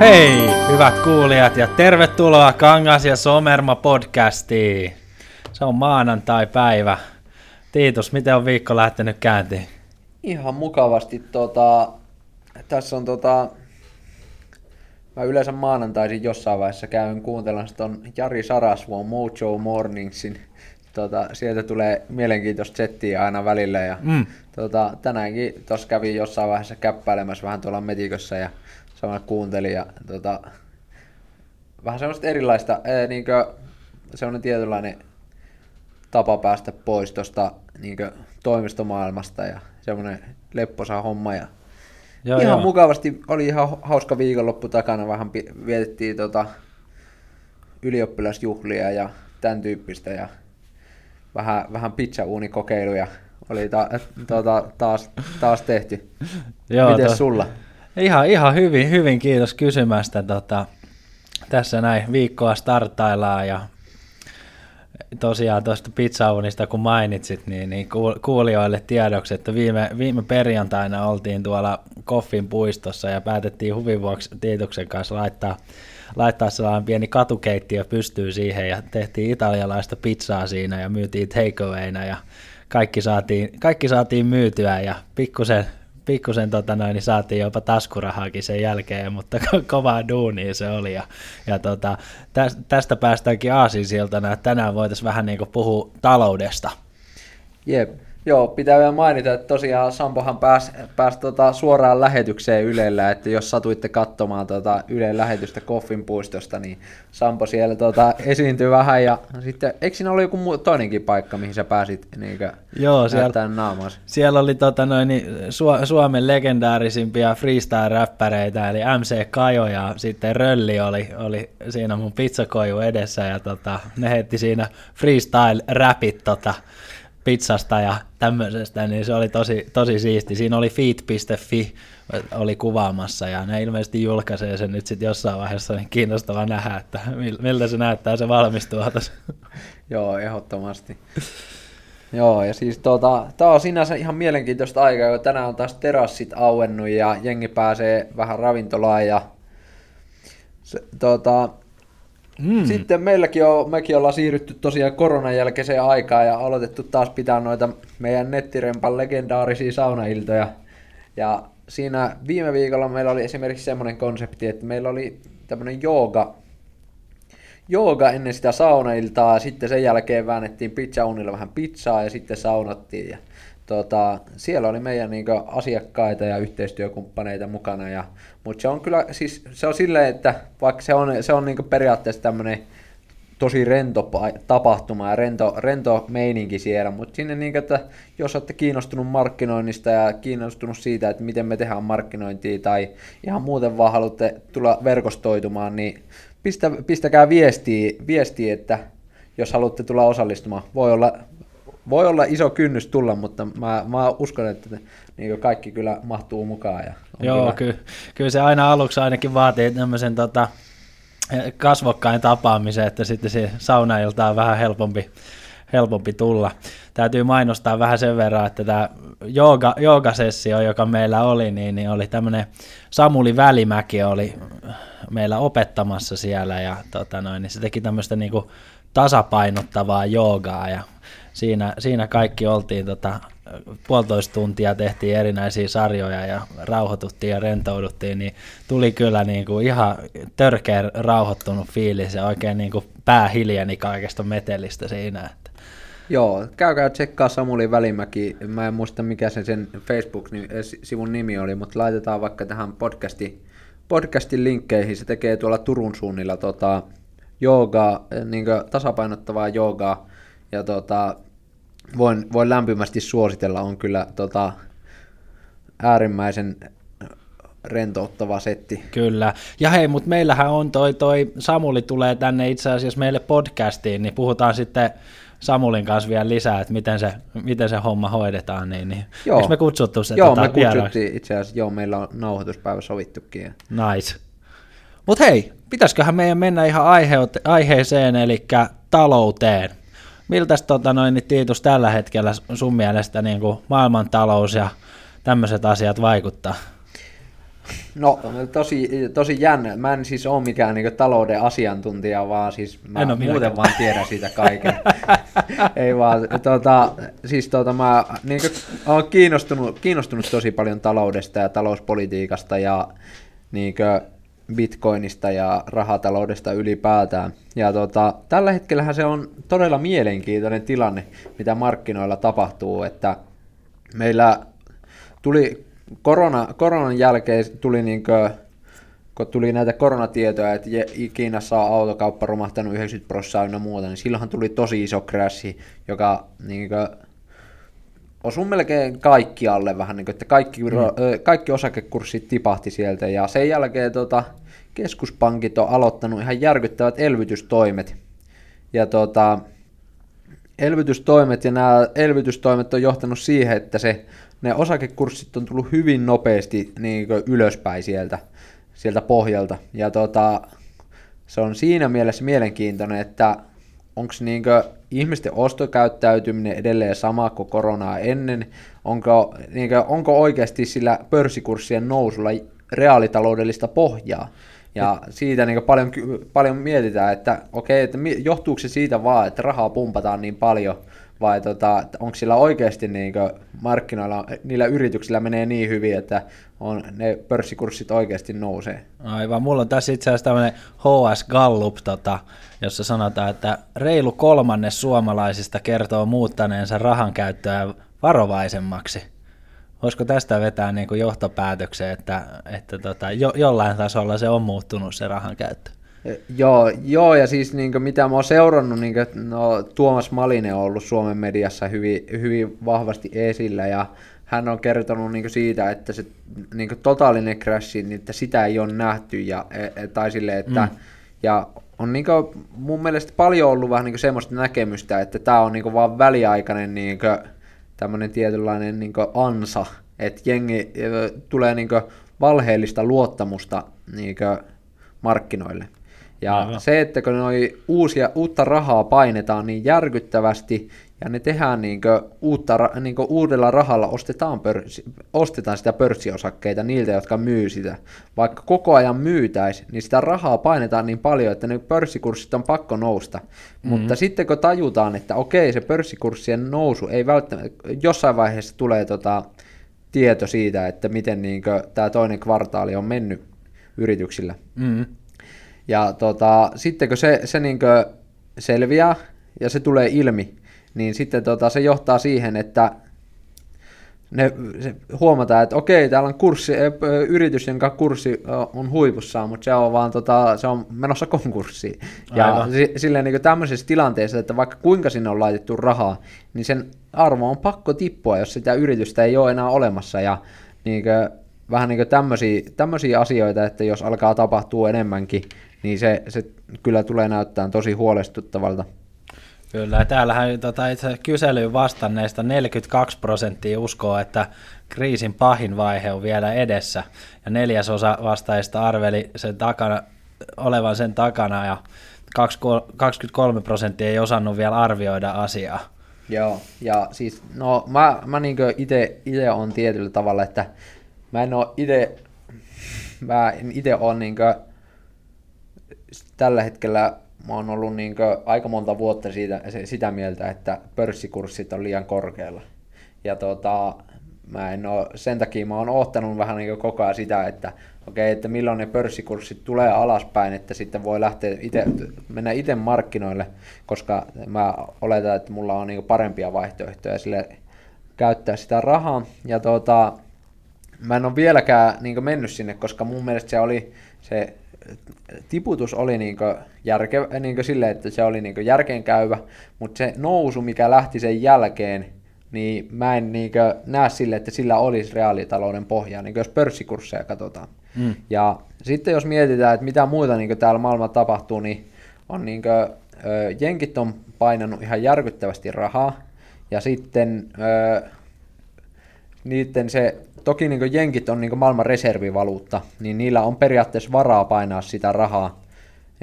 Hei, hyvät kuulijat ja tervetuloa Kangas ja Somerma podcastiin. Se on maanantai-päivä. Tiitos, miten on viikko lähtenyt käyntiin? Ihan mukavasti. Tota, tässä on tota, mä yleensä maanantaisin jossain vaiheessa käyn kuuntelemaan ton Jari Sarasvuon Mojo Morningsin. Tota, sieltä tulee mielenkiintoista settiä aina välillä. Ja, mm. tota, tänäänkin tuossa kävin jossain vaiheessa käppäilemässä vähän tuolla metikössä ja samalla kuuntelin. Ja, tota, vähän semmoista erilaista, ää, niinkö, semmoinen tietynlainen tapa päästä pois tuosta niinkö, toimistomaailmasta ja semmoinen lepposa homma. Ja joo, ihan joo. mukavasti, oli ihan hauska viikonloppu takana, vähän vietettiin tota, ylioppilasjuhlia ja tämän tyyppistä ja vähän, vähän pizzauunikokeiluja oli ta, tuota, taas, taas tehty. Joo, Miten to... sulla? Ihan, ihan hyvin, hyvin, kiitos kysymästä. Tota, tässä näin viikkoa startaillaan ja tosiaan tuosta pizzaunista kun mainitsit, niin, niin kuulijoille tiedoksi, että viime, viime perjantaina oltiin tuolla Koffin puistossa ja päätettiin huvin vuoksi Tiituksen kanssa laittaa, laittaa sellainen pieni katukeittiö pystyy siihen ja tehtiin italialaista pizzaa siinä ja myytiin takeawayna ja kaikki saatiin, kaikki saatiin myytyä ja pikkusen pikkusen tota noin, niin saatiin jopa taskurahaakin sen jälkeen, mutta kovaa duunia se oli. Ja, ja tota, tästä päästäänkin aasinsiltana, että tänään voitaisiin vähän niin kuin puhua taloudesta. Jep, Joo, pitää vielä mainita, että tosiaan Sampohan pääsi pääs tota suoraan lähetykseen Ylellä, että jos satuitte katsomaan tota Ylen lähetystä Koffin puistosta, niin Sampo siellä tota esiintyi vähän ja sitten, eikö siinä ollut joku muu, toinenkin paikka, mihin sä pääsit niinkö Joo, siellä, naamas? siellä oli tota noin, niin Su- Suomen legendaarisimpia freestyle-räppäreitä, eli MC Kajo ja sitten Rölli oli, oli siinä mun pizzakoju edessä ja tota, ne heitti siinä freestyle-räpit tota, pizzasta ja tämmöisestä, niin se oli tosi, tosi siisti. Siinä oli feed.fi oli kuvaamassa ja ne ilmeisesti julkaisee sen nyt sitten jossain vaiheessa, niin kiinnostava nähdä, että miltä se näyttää se valmistuu. Joo, ehdottomasti. Joo, ja siis tota, tää on sinänsä ihan mielenkiintoista aikaa, kun tänään on taas terassit auennut ja jengi pääsee vähän ravintolaan ja se, tota, Mm. Sitten meilläkin on, mekin ollaan siirrytty tosiaan koronan jälkeiseen aikaan ja aloitettu taas pitää noita meidän nettirempan legendaarisia saunailtoja. Ja siinä viime viikolla meillä oli esimerkiksi semmoinen konsepti, että meillä oli tämmöinen jooga, jooga ennen sitä saunailtaa, sitten sen jälkeen väännettiin pizzaunilla vähän pizzaa ja sitten saunattiin. Ja tota, siellä oli meidän niin asiakkaita ja yhteistyökumppaneita mukana. Ja, mutta se on kyllä, siis se on silleen, että vaikka se on, se on niin periaatteessa tämmöinen tosi rento tapahtuma ja rento, rento meininki siellä, mutta sinne niin, että jos olette kiinnostunut markkinoinnista ja kiinnostunut siitä, että miten me tehdään markkinointia tai ihan muuten vaan haluatte tulla verkostoitumaan, niin pistä, pistäkää viestiä, viestiä, että jos haluatte tulla osallistumaan, voi olla voi olla iso kynnys tulla, mutta mä, mä uskon, että niin kaikki kyllä mahtuu mukaan. Ja Joo, kyllä, kyllä se aina aluksi ainakin vaatii tämmöisen tota, kasvokkain tapaamisen, että sitten se saunailta on vähän helpompi, helpompi tulla. Täytyy mainostaa vähän sen verran, että tämä jooga, joogasessio, joka meillä oli, niin, niin oli tämmöinen Samuli Välimäki oli meillä opettamassa siellä ja tota noin, niin se teki tämmöistä niinku tasapainottavaa joogaa ja siinä, siinä kaikki oltiin tota, puolitoista tuntia tehtiin erinäisiä sarjoja ja rauhoituttiin ja rentouduttiin, niin tuli kyllä niin kuin ihan törkeä rauhoittunut fiilis ja oikein niin kuin pää hiljeni kaikesta metelistä siinä. Että. Joo, käykää tsekkaa Samuli Välimäki. Mä en muista mikä sen, sen Facebook-sivun nimi oli, mutta laitetaan vaikka tähän podcasti, podcastin linkkeihin. Se tekee tuolla Turun suunnilla tota, joogaa, niin tasapainottavaa joogaa. Ja tota, voin, voin lämpimästi suositella, on kyllä tota, äärimmäisen rentouttava setti. Kyllä. Ja hei, mutta meillähän on toi, toi Samuli tulee tänne itse asiassa meille podcastiin, niin puhutaan sitten Samulin kanssa vielä lisää, että miten se, miten se homma hoidetaan, niin, niin joo. eikö me kutsuttu se Joo, tota, me kutsuttiin itse asiassa, joo, meillä on nauhoituspäivä sovittukin. Nice. Mutta hei, pitäisiköhän meidän mennä ihan aiheeseen, eli talouteen miltä tota noin, niin Tiitus tällä hetkellä sun mielestä niin kuin maailmantalous ja tämmöiset asiat vaikuttaa? No tosi, tosi jännä. Mä en siis ole mikään niin talouden asiantuntija, vaan siis mä En oo muuten minäkään. vaan tiedän siitä kaiken. Ei vaan, tota, siis tota, mä niin olen kiinnostunut, kiinnostunut tosi paljon taloudesta ja talouspolitiikasta ja niin bitcoinista ja rahataloudesta ylipäätään. Ja tota, tällä hetkellähän se on todella mielenkiintoinen tilanne, mitä markkinoilla tapahtuu, että meillä tuli korona, koronan jälkeen tuli niinkö, kun tuli näitä koronatietoja, että Kiinassa on autokauppa romahtanut 90 prosenttia ynnä muuta, niin silloinhan tuli tosi iso crashi, joka niinkö, osui melkein kaikki alle vähän, niin kuin, että kaikki, mm. kaikki osakekurssit tipahti sieltä ja sen jälkeen tota, keskuspankit on aloittanut ihan järkyttävät elvytystoimet. Ja tota, elvytystoimet ja nämä elvytystoimet on johtanut siihen, että se, ne osakekurssit on tullut hyvin nopeasti niin ylöspäin sieltä, sieltä pohjalta. Ja tota, se on siinä mielessä mielenkiintoinen, että onko niinkö ihmisten ostokäyttäytyminen edelleen sama kuin koronaa ennen, onko, niinkö, onko oikeasti sillä pörssikurssien nousulla reaalitaloudellista pohjaa. Ja siitä niin paljon, paljon mietitään, että okei, että johtuuko se siitä vaan, että rahaa pumpataan niin paljon, vai tota, onko sillä oikeasti niin markkinoilla, niillä yrityksillä menee niin hyvin, että on, ne pörssikurssit oikeasti nousee. Aivan, mulla on tässä itse asiassa tämmöinen HS Gallup, tota, jossa sanotaan, että reilu kolmannes suomalaisista kertoo muuttaneensa rahan käyttöä varovaisemmaksi. Voisiko tästä vetää niin kuin johtopäätökseen, että, että tota, jo, jollain tasolla se on muuttunut se rahan käyttö? Joo, joo, ja siis niin mitä mä oon seurannut, niin kuin, no, Tuomas Malinen on ollut Suomen mediassa hyvin, hyvin vahvasti esillä, ja hän on kertonut niin siitä, että se niin totaalinen crash, niin että sitä ei ole nähty, ja, e, e, tai sille, että, mm. ja on niin kuin, mun mielestä paljon ollut vähän niin semmoista näkemystä, että tämä on niin vaan väliaikainen niin kuin, tämmöinen tietynlainen niin ansa, että jengi tulee niin valheellista luottamusta niin markkinoille. Ja Aivan. se, että kun noi uusia, uutta rahaa painetaan niin järkyttävästi, ja ne tehdään niin uutta, niin uudella rahalla ostetaan, pörssi, ostetaan sitä pörssiosakkeita niiltä, jotka myy sitä. Vaikka koko ajan myytäisi, niin sitä rahaa painetaan niin paljon, että ne pörssikurssit on pakko nousta. Mm-hmm. Mutta sitten kun tajutaan, että okei, se pörssikurssien nousu ei välttämättä, jossain vaiheessa tulee tota, tieto siitä, että miten niin tämä toinen kvartaali on mennyt yrityksillä. Mm-hmm. Ja tota, sitten kun se, se niin selviää ja se tulee ilmi, niin sitten tota, se johtaa siihen, että ne, se huomataan, että okei, täällä on kurssi, yritys, jonka kurssi on huipussaan, mutta se on vaan tota, se on menossa konkurssiin. Ja si, silleen niin tämmöisessä tilanteessa, että vaikka kuinka sinne on laitettu rahaa, niin sen arvo on pakko tippua, jos sitä yritystä ei ole enää olemassa. Ja niin kuin, vähän niin tämmöisiä, tämmöisiä asioita, että jos alkaa tapahtua enemmänkin, niin se, se kyllä tulee näyttämään tosi huolestuttavalta. Kyllä, täällähän tota, itse kyselyyn vastanneista 42 prosenttia uskoo, että kriisin pahin vaihe on vielä edessä, ja neljäsosa vastaajista arveli sen takana, olevan sen takana, ja 23 prosenttia ei osannut vielä arvioida asiaa. Joo, ja siis, no mä, mä niin itse on tietyllä tavalla, että mä en ole itse, mä en itse ole niin tällä hetkellä mä oon ollut niin aika monta vuotta siitä, sitä mieltä, että pörssikurssit on liian korkealla. Ja tota, mä en oo, sen takia mä oon ottanut vähän niin koko ajan sitä, että okei, että milloin ne pörssikurssit tulee alaspäin, että sitten voi lähteä ite, mennä itse markkinoille, koska mä oletan, että mulla on niin parempia vaihtoehtoja sille käyttää sitä rahaa. Ja tota, mä en ole vieläkään niin mennyt sinne, koska mun mielestä se oli se tiputus oli niin järke, niin silleen, että se oli niin järkeenkäyvä, mutta se nousu, mikä lähti sen jälkeen, niin mä en niin näe sille, että sillä olisi reaalitalouden pohjaa, niin jos pörssikursseja katsotaan. Mm. Ja sitten jos mietitään, että mitä muuta niin täällä maailmalla tapahtuu, niin on niin kuin, jenkit on painanut ihan järkyttävästi rahaa, ja sitten ö, niiden se toki niin jenkit on niin maailman reservivaluutta, niin niillä on periaatteessa varaa painaa sitä rahaa.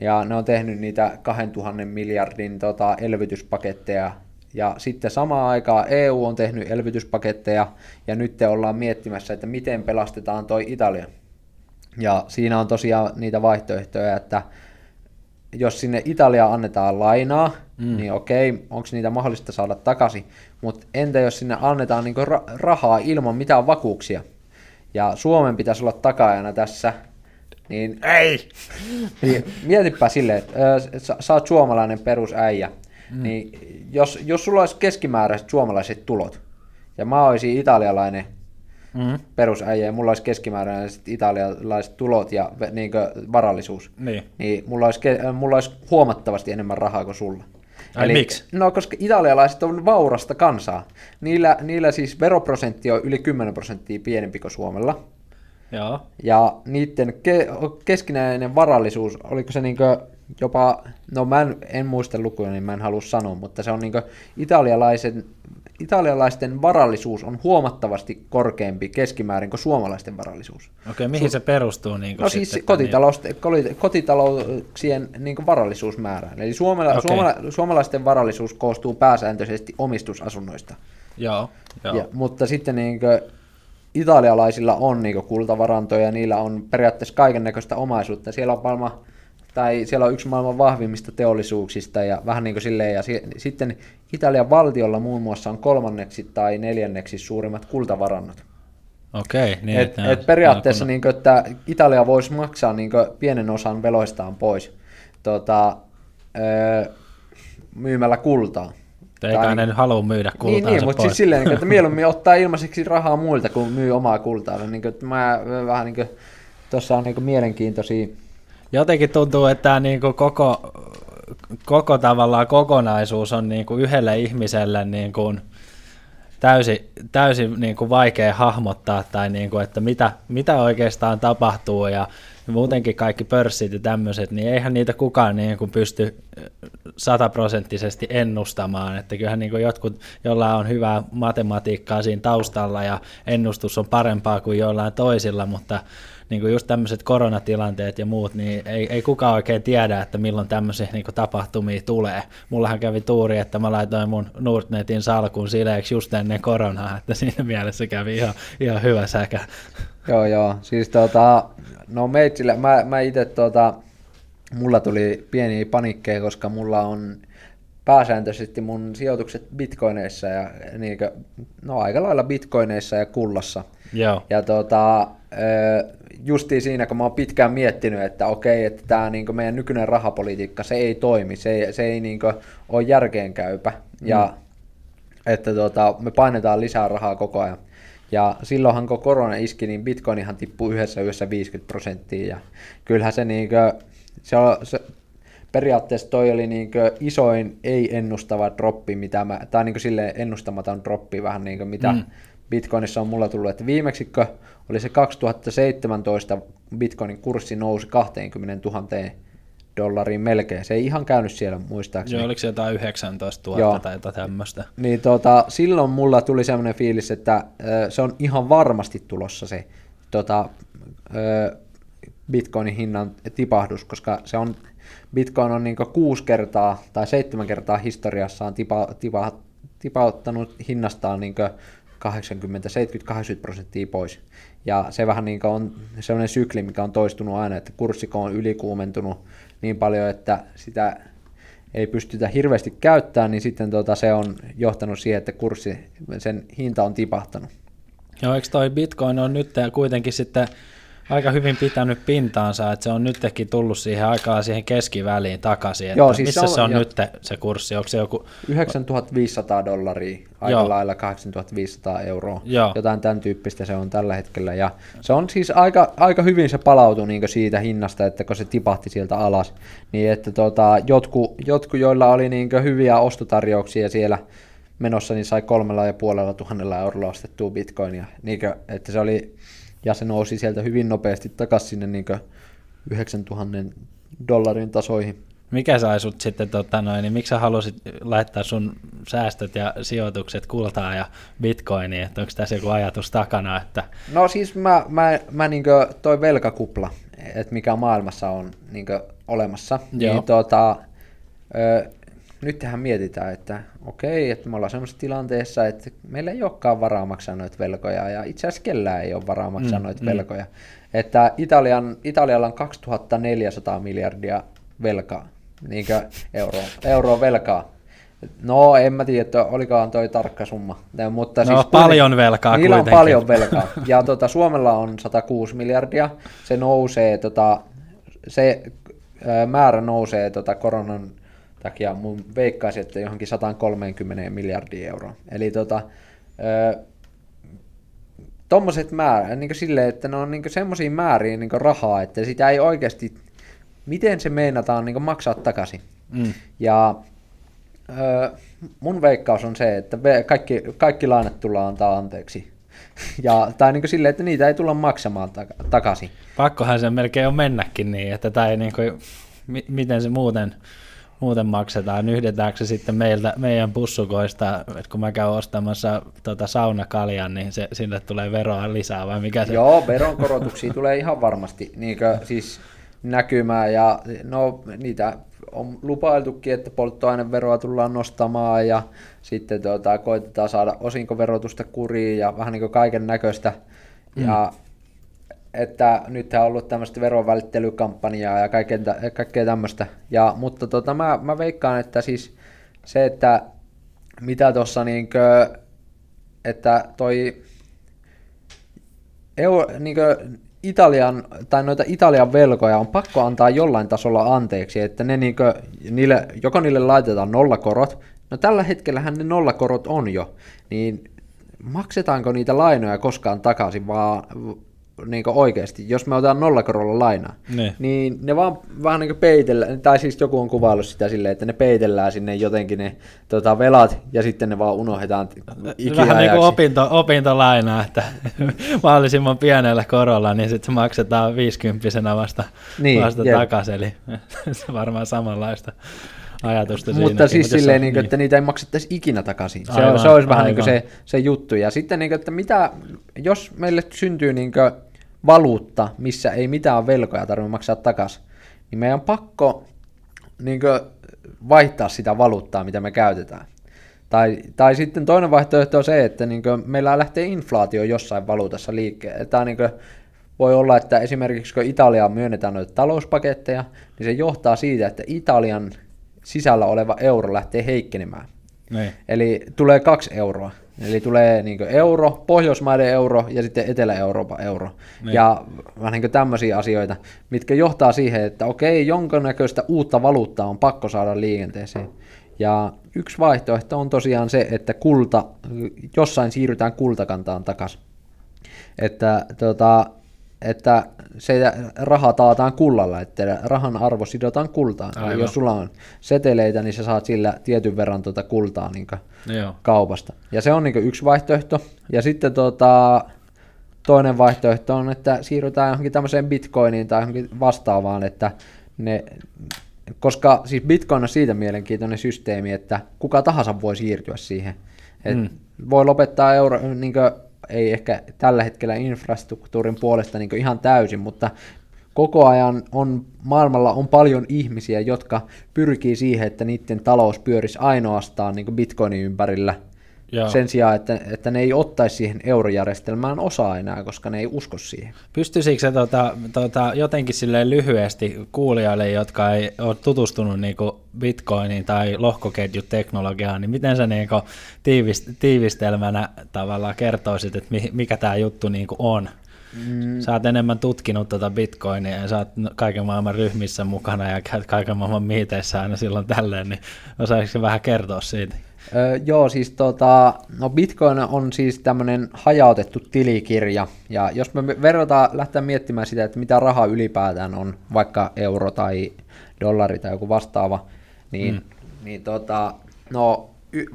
Ja ne on tehnyt niitä 2000 miljardin tota, elvytyspaketteja. Ja sitten samaan aikaan EU on tehnyt elvytyspaketteja, ja nyt te ollaan miettimässä, että miten pelastetaan toi Italia. Ja siinä on tosiaan niitä vaihtoehtoja, että jos sinne Italia annetaan lainaa, mm. niin okei, onko niitä mahdollista saada takaisin. Mutta entä jos sinne annetaan niinku ra- rahaa ilman mitään vakuuksia? Ja Suomen pitäisi olla takaajana tässä, niin, Ei! niin mietipä silleen, että sä, sä oot suomalainen perusäijä, mm. niin jos, jos sulla olisi keskimääräiset suomalaiset tulot, ja mä olisin italialainen Mm. perusäijä ja mulla olisi keskimääräiset italialaiset tulot ja niin varallisuus, Niin. niin mulla olisi, mulla olisi huomattavasti enemmän rahaa kuin sulla. Ai miksi? No, koska italialaiset on vaurasta kansaa. Niillä, niillä siis veroprosentti on yli 10 prosenttia pienempi kuin Suomella. Joo. Ja niiden ke- keskinäinen varallisuus, oliko se niinkö jopa, no mä en, en muista lukuja, niin mä en halua sanoa, mutta se on niinkö italialaisen, italialaisten varallisuus on huomattavasti korkeampi keskimäärin kuin suomalaisten varallisuus. Okei, mihin se perustuu? Niin No siis kotitalous, koti- kotitalouksien niin varallisuusmäärään. Eli suomala, suomala, suomalaisten varallisuus koostuu pääsääntöisesti omistusasunnoista. Niin, joo, joo. Ja, mutta sitten niin kuin, italialaisilla on niin kuin, kultavarantoja, niillä on periaatteessa kaiken näköistä omaisuutta. Siellä on, maailman, tai siellä on yksi maailman vahvimmista teollisuuksista ja vähän niin kuin silleen. Ja si- sitten Italian valtiolla muun muassa on kolmanneksi tai neljänneksi suurimmat kultavarannot. Okei, niin. Et, että- et periaatteessa no, niin kuin, että Italia voisi maksaa niin kuin, pienen osan veloistaan pois tota, öö, myymällä kultaa. kun- Eikä ne nyt halua myydä Niin, kultaansa niin mutta pois. siis silleen, niin kuin, että mieluummin ottaa ilmaiseksi rahaa muilta, kuin myy omaa kultaa. Niin kuin, että mä vähän niin kuin, tuossa on niin kuin mielenkiintoisia. Jotenkin tuntuu, että tämä niinku koko, koko tavallaan kokonaisuus on niinku yhdelle ihmiselle niinku täysin, täysin niinku vaikea hahmottaa, tai niinku, että mitä, mitä oikeastaan tapahtuu, ja muutenkin kaikki pörssit ja tämmöiset, niin eihän niitä kukaan niinku pysty sataprosenttisesti ennustamaan, että kyllähän niinku jotkut, jolla on hyvää matematiikkaa siinä taustalla, ja ennustus on parempaa kuin jollain toisilla, mutta niin kuin just tämmöiset koronatilanteet ja muut, niin ei, ei kukaan oikein tiedä, että milloin tämmöisiä niin kuin tapahtumia tulee. Mullahan kävi tuuri, että mä laitoin mun Nordnetin salkun sileeksi just ennen koronaa, että siinä mielessä kävi ihan, ihan hyvä säkä. Joo, joo. Siis tota, no meitsillä, mä, mä itse tota, mulla tuli pieni panikkeja, koska mulla on pääsääntöisesti mun sijoitukset bitcoineissa ja niinkö, no aika lailla bitcoineissa ja kullassa. Joo, Ja tota, justiin siinä, kun mä oon pitkään miettinyt, että okei, että tämä niinku meidän nykyinen rahapolitiikka, se ei toimi, se ei, se ei niinku ole järkeenkäypä. Ja että tota, me painetaan lisää rahaa koko ajan. Ja silloinhan kun korona iski, niin bitcoinihan tippui yhdessä yössä 50 prosenttia. Ja kyllähän se, niinku, se, on, se periaatteessa toi oli niinku isoin ei-ennustava droppi, mitä mä, tai niinku silleen ennustamaton droppi vähän niinku mitä Mm. Bitcoinissa on mulla tullut, että viimeksi oli se 2017 Bitcoinin kurssi nousi 20 000 dollariin melkein. Se ei ihan käynyt siellä muistaakseni. Joo oliko se jotain 19 000 Joo. tai jotain tämmöistä? Niin tota, silloin mulla tuli semmoinen fiilis, että ö, se on ihan varmasti tulossa se tota, ö, Bitcoinin hinnan tipahdus, koska se on, Bitcoin on niin kuusi kertaa tai seitsemän kertaa historiassaan tipa, tipa, tipauttanut hinnastaan niin 80, 70, 80 prosenttia pois. Ja se vähän niin on sellainen sykli, mikä on toistunut aina, että kurssiko on ylikuumentunut niin paljon, että sitä ei pystytä hirveästi käyttämään, niin sitten tota, se on johtanut siihen, että kurssi, sen hinta on tipahtanut. Joo, eikö toi Bitcoin on nyt kuitenkin sitten aika hyvin pitänyt pintaansa, että se on nytkin tullut siihen aikaan siihen keskiväliin takaisin, että Joo, siis missä se on- se on, joo. nyt se kurssi, onko se joku, 9500 dollaria, aika Joo. Lailla 8500 euroa, Joo. jotain tämän tyyppistä se on tällä hetkellä. Ja se on siis aika, aika hyvin se palautui niin siitä hinnasta, että kun se tipahti sieltä alas, niin että tota, jotkut, jotkut, joilla oli niin hyviä ostotarjouksia siellä menossa, niin sai kolmella ja puolella tuhannella eurolla ostettua bitcoinia, niin että se oli, ja se nousi sieltä hyvin nopeasti takaisin sinne niin 9000 dollarin tasoihin. mikä sai sut sitten, tota noin, niin miksi sä halusit laittaa sun säästöt ja sijoitukset kultaa ja bitcoiniin, että onko tässä joku ajatus takana, että No siis mä, mä, mä niinkö toi velkakupla, että mikä maailmassa on niinkö olemassa, Joo. niin tota, ö, nyt tähän mietitään, että okei, että me ollaan sellaisessa tilanteessa, että meillä ei olekaan varaa maksaa noita velkoja, ja itse asiassa kellään ei ole varaa maksaa mm, noita mm. velkoja. Että Italian, Italialla on 2400 miljardia velkaa, niinkö euroa, euroa velkaa. No, en mä tiedä, että olikohan toi tarkka summa. Mutta no, siis paljon velkaa Niillä kuitenkin. on paljon velkaa. Ja tuota, Suomella on 106 miljardia. Se nousee, tota, se ää, määrä nousee tota, koronan takia. Mun veikkaisin, että johonkin 130 miljardia euroa. Eli tota, tuommoiset määrät, niin silleen, että ne on niin semmoisia määriä niin rahaa, että sitä ei oikeasti, miten se meinataan niin maksaa takaisin. Mm. Ja mun veikkaus on se, että kaikki, kaikki lainat tullaan antaa anteeksi. Ja, tai niin silleen, että niitä ei tulla maksamaan tak- takaisin. Pakkohan se melkein on mennäkin niin, että tämä ei niin kuin, mi- miten se muuten, muuten maksetaan, yhdetäänkö se sitten meiltä, meidän pussukoista, että kun mä käyn ostamassa tota saunakaljan, niin se, sinne tulee veroa lisää vai mikä se? Joo, veronkorotuksia tulee ihan varmasti niin kuin, siis näkymään ja no niitä on lupailtukin, että polttoaineveroa tullaan nostamaan ja sitten tuota, koitetaan saada osinkoverotusta kuriin ja vähän niin kuin kaiken näköistä. Mm. Ja että nyt on ollut tämmöistä verovälttelykampanjaa ja kaikkea, kaikkea tämmöistä. Ja, mutta tota, mä, mä veikkaan, että siis se, että mitä tuossa niinkö, että toi EU, niinkö, Italian, tai noita Italian velkoja on pakko antaa jollain tasolla anteeksi, että ne niinkö, niille, joko niille laitetaan nollakorot, no tällä hetkellähän ne nollakorot on jo, niin maksetaanko niitä lainoja koskaan takaisin, vaan niin oikeasti, jos me otetaan nollakorolla lainaa, ne. niin ne vaan vähän niin peitellään, tai siis joku on kuvaillut sitä silleen, että ne peitellään sinne jotenkin ne tota, velat, ja sitten ne vaan unohdetaan Vähän niin kuin opinto, opintolainaa, että mahdollisimman pienellä korolla, niin sitten maksetaan 50 vasta, niin, vasta takaisin, eli se varmaan samanlaista ajatusta Mutta siinäkin, siis mutta silleen, niin kuin, että niitä ei maksettaisi ikinä takaisin. Se, aivan, se olisi vähän niin kuin se, se juttu. Ja sitten, niin kuin, että mitä, jos meille syntyy niin kuin valuutta, missä ei mitään velkoja tarvitse maksaa takaisin, niin meidän on pakko niin kuin, vaihtaa sitä valuuttaa, mitä me käytetään. Tai, tai sitten toinen vaihtoehto on se, että niin kuin, meillä lähtee inflaatio jossain valuutassa liikkeelle. Tämä niin kuin, voi olla, että esimerkiksi kun Italiaan myönnetään noita talouspaketteja, niin se johtaa siitä, että Italian sisällä oleva euro lähtee heikkenemään. Niin. Eli tulee kaksi euroa. Eli tulee niin euro, Pohjoismaiden euro ja sitten Etelä-Euroopan euro. Niin. Ja vähän niin tämmöisiä asioita, mitkä johtaa siihen, että okei, jonkinnäköistä uutta valuuttaa on pakko saada liikenteeseen. Ja yksi vaihtoehto on tosiaan se, että kulta, jossain siirrytään kultakantaan takaisin. Että tota, että se raha taataan kullalla, että rahan arvo sidotaan kultaan. Aivan. Jos sulla on seteleitä, niin sä saat sillä tietyn verran tuota kultaa niin kaupasta. Ja se on niin yksi vaihtoehto. Ja sitten tota, toinen vaihtoehto on, että siirrytään johonkin tämmöiseen bitcoiniin tai johonkin vastaavaan, että ne, koska siis bitcoin on siitä mielenkiintoinen systeemi, että kuka tahansa voi siirtyä siihen. Et mm. Voi lopettaa euro, niin ei ehkä tällä hetkellä infrastruktuurin puolesta niin ihan täysin, mutta koko ajan on, maailmalla on paljon ihmisiä, jotka pyrkii siihen, että niiden talous pyörisi ainoastaan niin bitcoinin ympärillä, Joo. sen sijaan, että, että ne ei ottaisi siihen eurojärjestelmään osaa enää, koska ne ei usko siihen. Pystyisikö se tota, tota, jotenkin lyhyesti kuulijoille, jotka ei ole tutustunut niin bitcoiniin tai lohkoketjuteknologiaan, niin miten sä niin tiivist, tiivistelmänä tavallaan kertoisit, että mikä tämä juttu niin on? Mm. Sä oot enemmän tutkinut tuota bitcoinia ja sä oot kaiken maailman ryhmissä mukana ja käyt kaiken maailman miiteissä aina silloin tälleen, niin osaisitko vähän kertoa siitä? Öö, joo, siis tota, no Bitcoin on siis tämmöinen hajautettu tilikirja, ja jos me verrataan, lähtee miettimään sitä, että mitä raha ylipäätään on, vaikka euro tai dollari tai joku vastaava, niin, mm. niin tota, no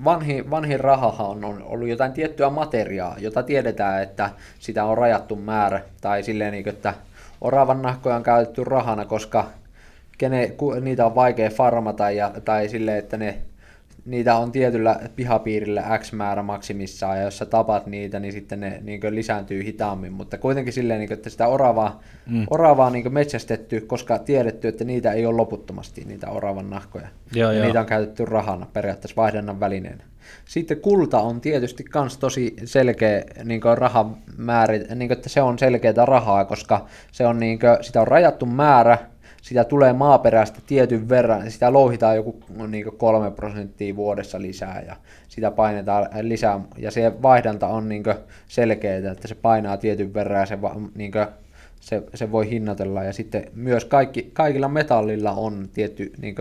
vanhi, vanhin rahahan on, on ollut jotain tiettyä materiaa, jota tiedetään, että sitä on rajattu määrä, tai silleen, niin, että oravan nahkoja on käytetty rahana, koska kene, niitä on vaikea farmata, ja, tai silleen, että ne niitä on tietyllä pihapiirillä X määrä maksimissaan, ja jos sä tapat niitä, niin sitten ne niin lisääntyy hitaammin, mutta kuitenkin silleen, niin että sitä oravaa, mm. oravaa niin metsästetty, koska tiedetty, että niitä ei ole loputtomasti, niitä oravan nahkoja. Joo, ja joo. niitä on käytetty rahana, periaatteessa vaihdannan välineenä. Sitten kulta on tietysti myös tosi selkeä niin rahamäärä, niin että se on selkeää rahaa, koska se on, niin kuin, sitä on rajattu määrä, sitä tulee maaperästä tietyn verran, sitä louhitaan joku niin kolme prosenttia vuodessa lisää ja sitä painetaan lisää ja se vaihdanta on niin selkeää, että se painaa tietyn verran ja se, niin kuin, se, se voi hinnoitella ja sitten myös kaikki, kaikilla metallilla on tietty niin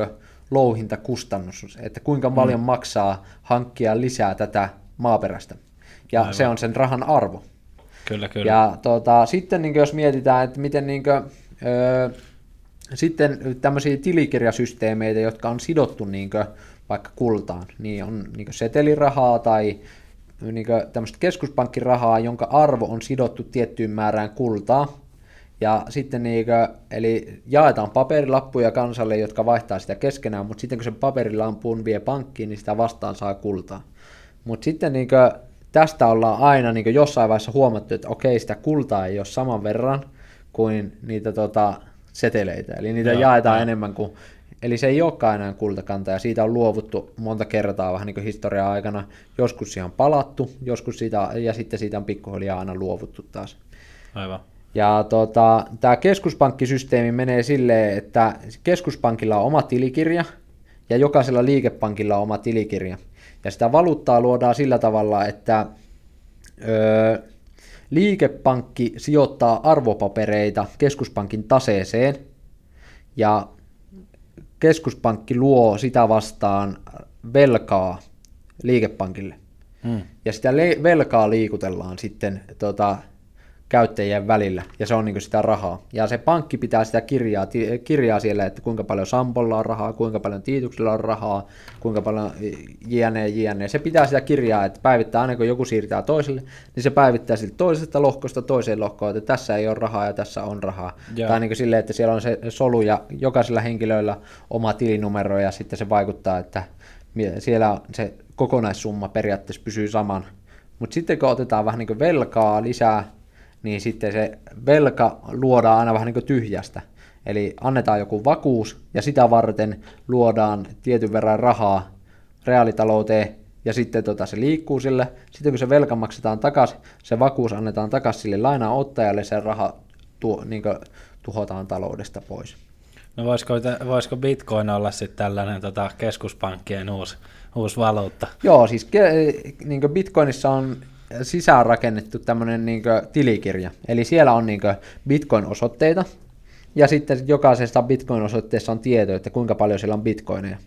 louhintakustannus, että kuinka paljon mm. maksaa hankkia lisää tätä maaperästä ja Aivan. se on sen rahan arvo. Kyllä, kyllä. Ja tuota, sitten niin jos mietitään, että miten niin kuin, öö, sitten tämmöisiä tilikirjasysteemeitä, jotka on sidottu niin vaikka kultaan, niin on niin setelirahaa tai niin tämmöistä keskuspankkirahaa, jonka arvo on sidottu tiettyyn määrään kultaa. Ja sitten niin kuin, eli jaetaan paperilappuja kansalle, jotka vaihtaa sitä keskenään, mutta sitten kun se paperilampun vie pankkiin, niin sitä vastaan saa kultaa. Mutta sitten niin kuin, tästä ollaan aina niin jossain vaiheessa huomattu, että okei, sitä kultaa ei ole saman verran kuin niitä tota, seteleitä, eli niitä Joo, jaetaan ja. enemmän kuin, eli se ei olekaan enää kultakanta, ja siitä on luovuttu monta kertaa vähän niin kuin historiaa aikana, joskus siihen on palattu, joskus siitä, ja sitten siitä on pikkuhiljaa aina luovuttu taas. Aivan. Ja tota, tämä keskuspankkisysteemi menee silleen, että keskuspankilla on oma tilikirja, ja jokaisella liikepankilla on oma tilikirja. Ja sitä valuuttaa luodaan sillä tavalla, että öö, Liikepankki sijoittaa arvopapereita keskuspankin taseeseen ja keskuspankki luo sitä vastaan velkaa liikepankille. Hmm. Ja sitä velkaa liikutellaan sitten tota, käyttäjien välillä, ja se on niin sitä rahaa. Ja se pankki pitää sitä kirjaa, kirjaa siellä, että kuinka paljon Sampolla on rahaa, kuinka paljon Tiituksella on rahaa, kuinka paljon jne, jne. Se pitää sitä kirjaa, että päivittää aina kun joku siirtää toiselle, niin se päivittää siltä toisesta lohkosta toiseen lohkoon, että tässä ei ole rahaa ja tässä on rahaa. Yeah. Tai niin silleen, että siellä on se solu ja jokaisella henkilöllä oma tilinumero ja sitten se vaikuttaa, että siellä se kokonaissumma periaatteessa pysyy saman. Mutta sitten kun otetaan vähän niin velkaa lisää, niin sitten se velka luodaan aina vähän niin kuin tyhjästä. Eli annetaan joku vakuus ja sitä varten luodaan tietyn verran rahaa reaalitalouteen ja sitten tota, se liikkuu sille. Sitten kun se velka maksetaan takaisin, se vakuus annetaan takaisin sille lainaanottajalle, se raha tuo, niin tuhotaan taloudesta pois. No voisiko, voisiko Bitcoin olla sitten tällainen tota, keskuspankkien uusi, uusi valuutta? Joo, siis ke, niin Bitcoinissa on sisään rakennettu tämmöinen niin tilikirja. Eli siellä on niin bitcoin-osoitteita, ja sitten jokaisesta bitcoin-osoitteessa on tieto, että kuinka paljon siellä on bitcoineja.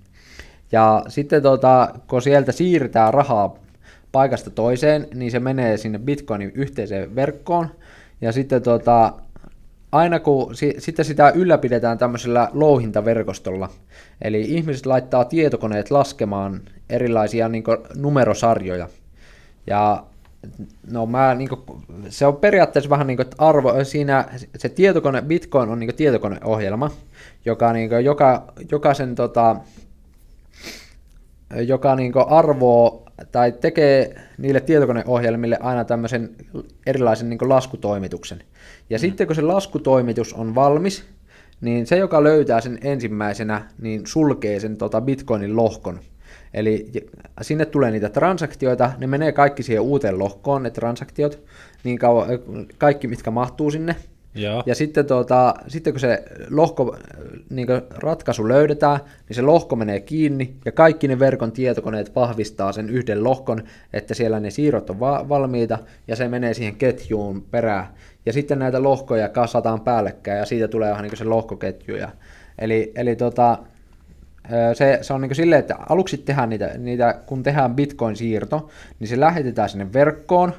Ja sitten tota, kun sieltä siirtää rahaa paikasta toiseen, niin se menee sinne bitcoinin yhteiseen verkkoon, ja sitten tota, aina kun si, sitten sitä ylläpidetään tämmöisellä louhintaverkostolla, eli ihmiset laittaa tietokoneet laskemaan erilaisia niin numerosarjoja, ja No mä, niin kuin, se on periaatteessa vähän niin kuin, että arvo, siinä se tietokone, Bitcoin on niin kuin tietokoneohjelma, joka, niin kuin, joka, jokaisen tota, joka niin kuin arvoo tai tekee niille tietokoneohjelmille aina tämmöisen erilaisen niin kuin laskutoimituksen. Ja mm. sitten kun se laskutoimitus on valmis, niin se, joka löytää sen ensimmäisenä, niin sulkee sen tota Bitcoinin lohkon. Eli sinne tulee niitä transaktioita, ne menee kaikki siihen uuteen lohkoon, ne transaktiot, niin kauan, kaikki mitkä mahtuu sinne. Joo. Ja sitten, tuota, sitten kun se lohko, niin ratkaisu löydetään, niin se lohko menee kiinni ja kaikki ne verkon tietokoneet vahvistaa sen yhden lohkon, että siellä ne siirrot on va- valmiita ja se menee siihen ketjuun perään. Ja sitten näitä lohkoja kasataan päällekkäin ja siitä tulee vähän niin kuin se lohkoketju. Ja, eli eli tota, se, se on niin silleen, että aluksi tehdään niitä, niitä, kun tehdään bitcoin-siirto, niin se lähetetään sinne verkkoon,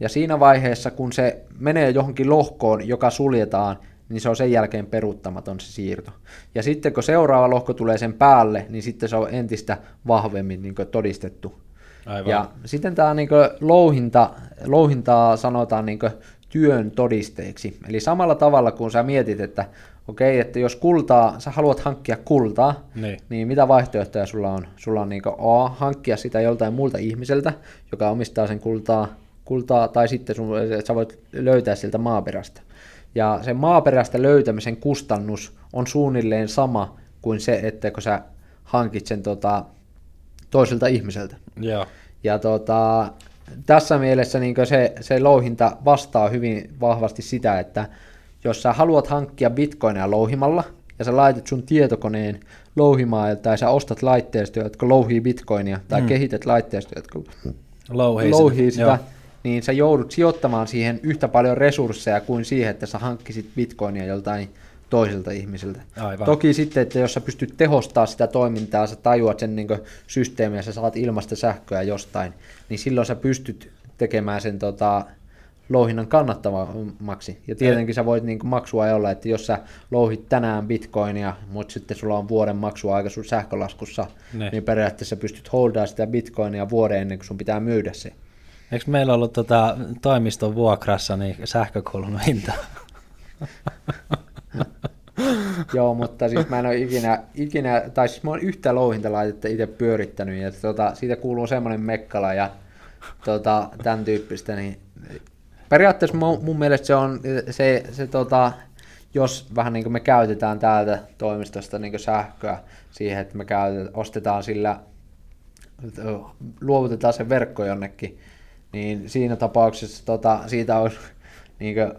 ja siinä vaiheessa, kun se menee johonkin lohkoon, joka suljetaan, niin se on sen jälkeen peruuttamaton se siirto. Ja sitten kun seuraava lohko tulee sen päälle, niin sitten se on entistä vahvemmin niin todistettu. Aivan. Ja sitten tämä niin louhinta, louhintaa sanotaan niin työn todisteeksi. Eli samalla tavalla kun sä mietit, että okei, että jos kultaa, sä haluat hankkia kultaa, Niin. niin mitä vaihtoehtoja sulla on? Sulla on niin A, hankkia sitä joltain muulta ihmiseltä, joka omistaa sen kultaa, kultaa tai sitten sun, sä voit löytää sieltä maaperästä. Ja sen maaperästä löytämisen kustannus on suunnilleen sama kuin se, että kun sä hankit sen tota, toiselta ihmiseltä. Joo. Ja tota, tässä mielessä niin se, se louhinta vastaa hyvin vahvasti sitä, että jos sä haluat hankkia bitcoineja louhimalla, ja sä laitat sun tietokoneen louhimaan, tai sä ostat laitteistoja, jotka louhii bitcoinia, tai mm. kehität laitteistoja, jotka Louhii, louhii sitä, Joo. niin sä joudut sijoittamaan siihen yhtä paljon resursseja kuin siihen, että sä hankkisit bitcoinia joltain toiselta ihmiseltä. Aivan. Toki sitten, että jos sä pystyt tehostaa sitä toimintaa, sä tajuat sen niin systeemiä, sä saat ilmasta sähköä jostain, niin silloin sä pystyt tekemään sen tota, louhinnan kannattavammaksi. Ja tietenkin sä voit niin maksua olla, että jos sä louhit tänään bitcoinia, mutta sitten sulla on vuoden maksuaika sun sähkölaskussa, Ne. niin periaatteessa pystyt holdaa sitä bitcoinia vuoden ennen kuin sun pitää myydä se. Eikö meillä ollut tota, toimiston vuokrassa niin sähkökulun hinta? Joo, mutta siis mä en ole ikinä, ikinä tai siis mä oon yhtä louhintalaitetta itse pyörittänyt, ja tota, siitä kuuluu semmoinen mekkala ja tota, tämän tyyppistä, niin periaatteessa mun, mun mielestä se on se, se tota, jos vähän niin kuin me käytetään täältä toimistosta niin sähköä siihen, että me käytetään, ostetaan sillä, luovutetaan se verkko jonnekin, niin siinä tapauksessa tota, siitä olisi niin kuin,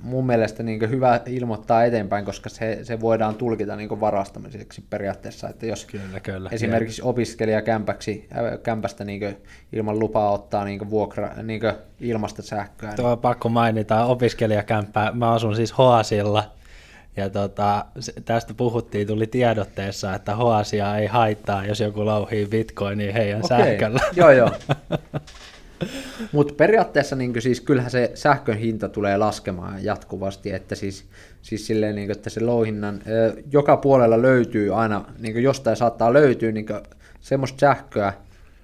mun mielestä niin hyvä ilmoittaa eteenpäin, koska se, se voidaan tulkita niin varastamiseksi periaatteessa, että jos Kyllä, kyllä. esimerkiksi opiskelijakämpäksi, äh, kämpästä niin ilman lupaa ottaa niin vuokra, niin ilmasta sähköä, Tuo on pakko mainita opiskelijakämppää. Mä asun siis Hoasilla. Ja tota, tästä puhuttiin, tuli tiedotteessa, että Hoasia ei haittaa, jos joku louhii bitcoinia heidän Okei, sähköllä. Joo, joo. Mutta periaatteessa niin siis kyllähän se sähkön hinta tulee laskemaan jatkuvasti, että siis, siis silleen, niin että se louhinnan, joka puolella löytyy aina, niin jostain saattaa löytyä niin semmoista sähköä,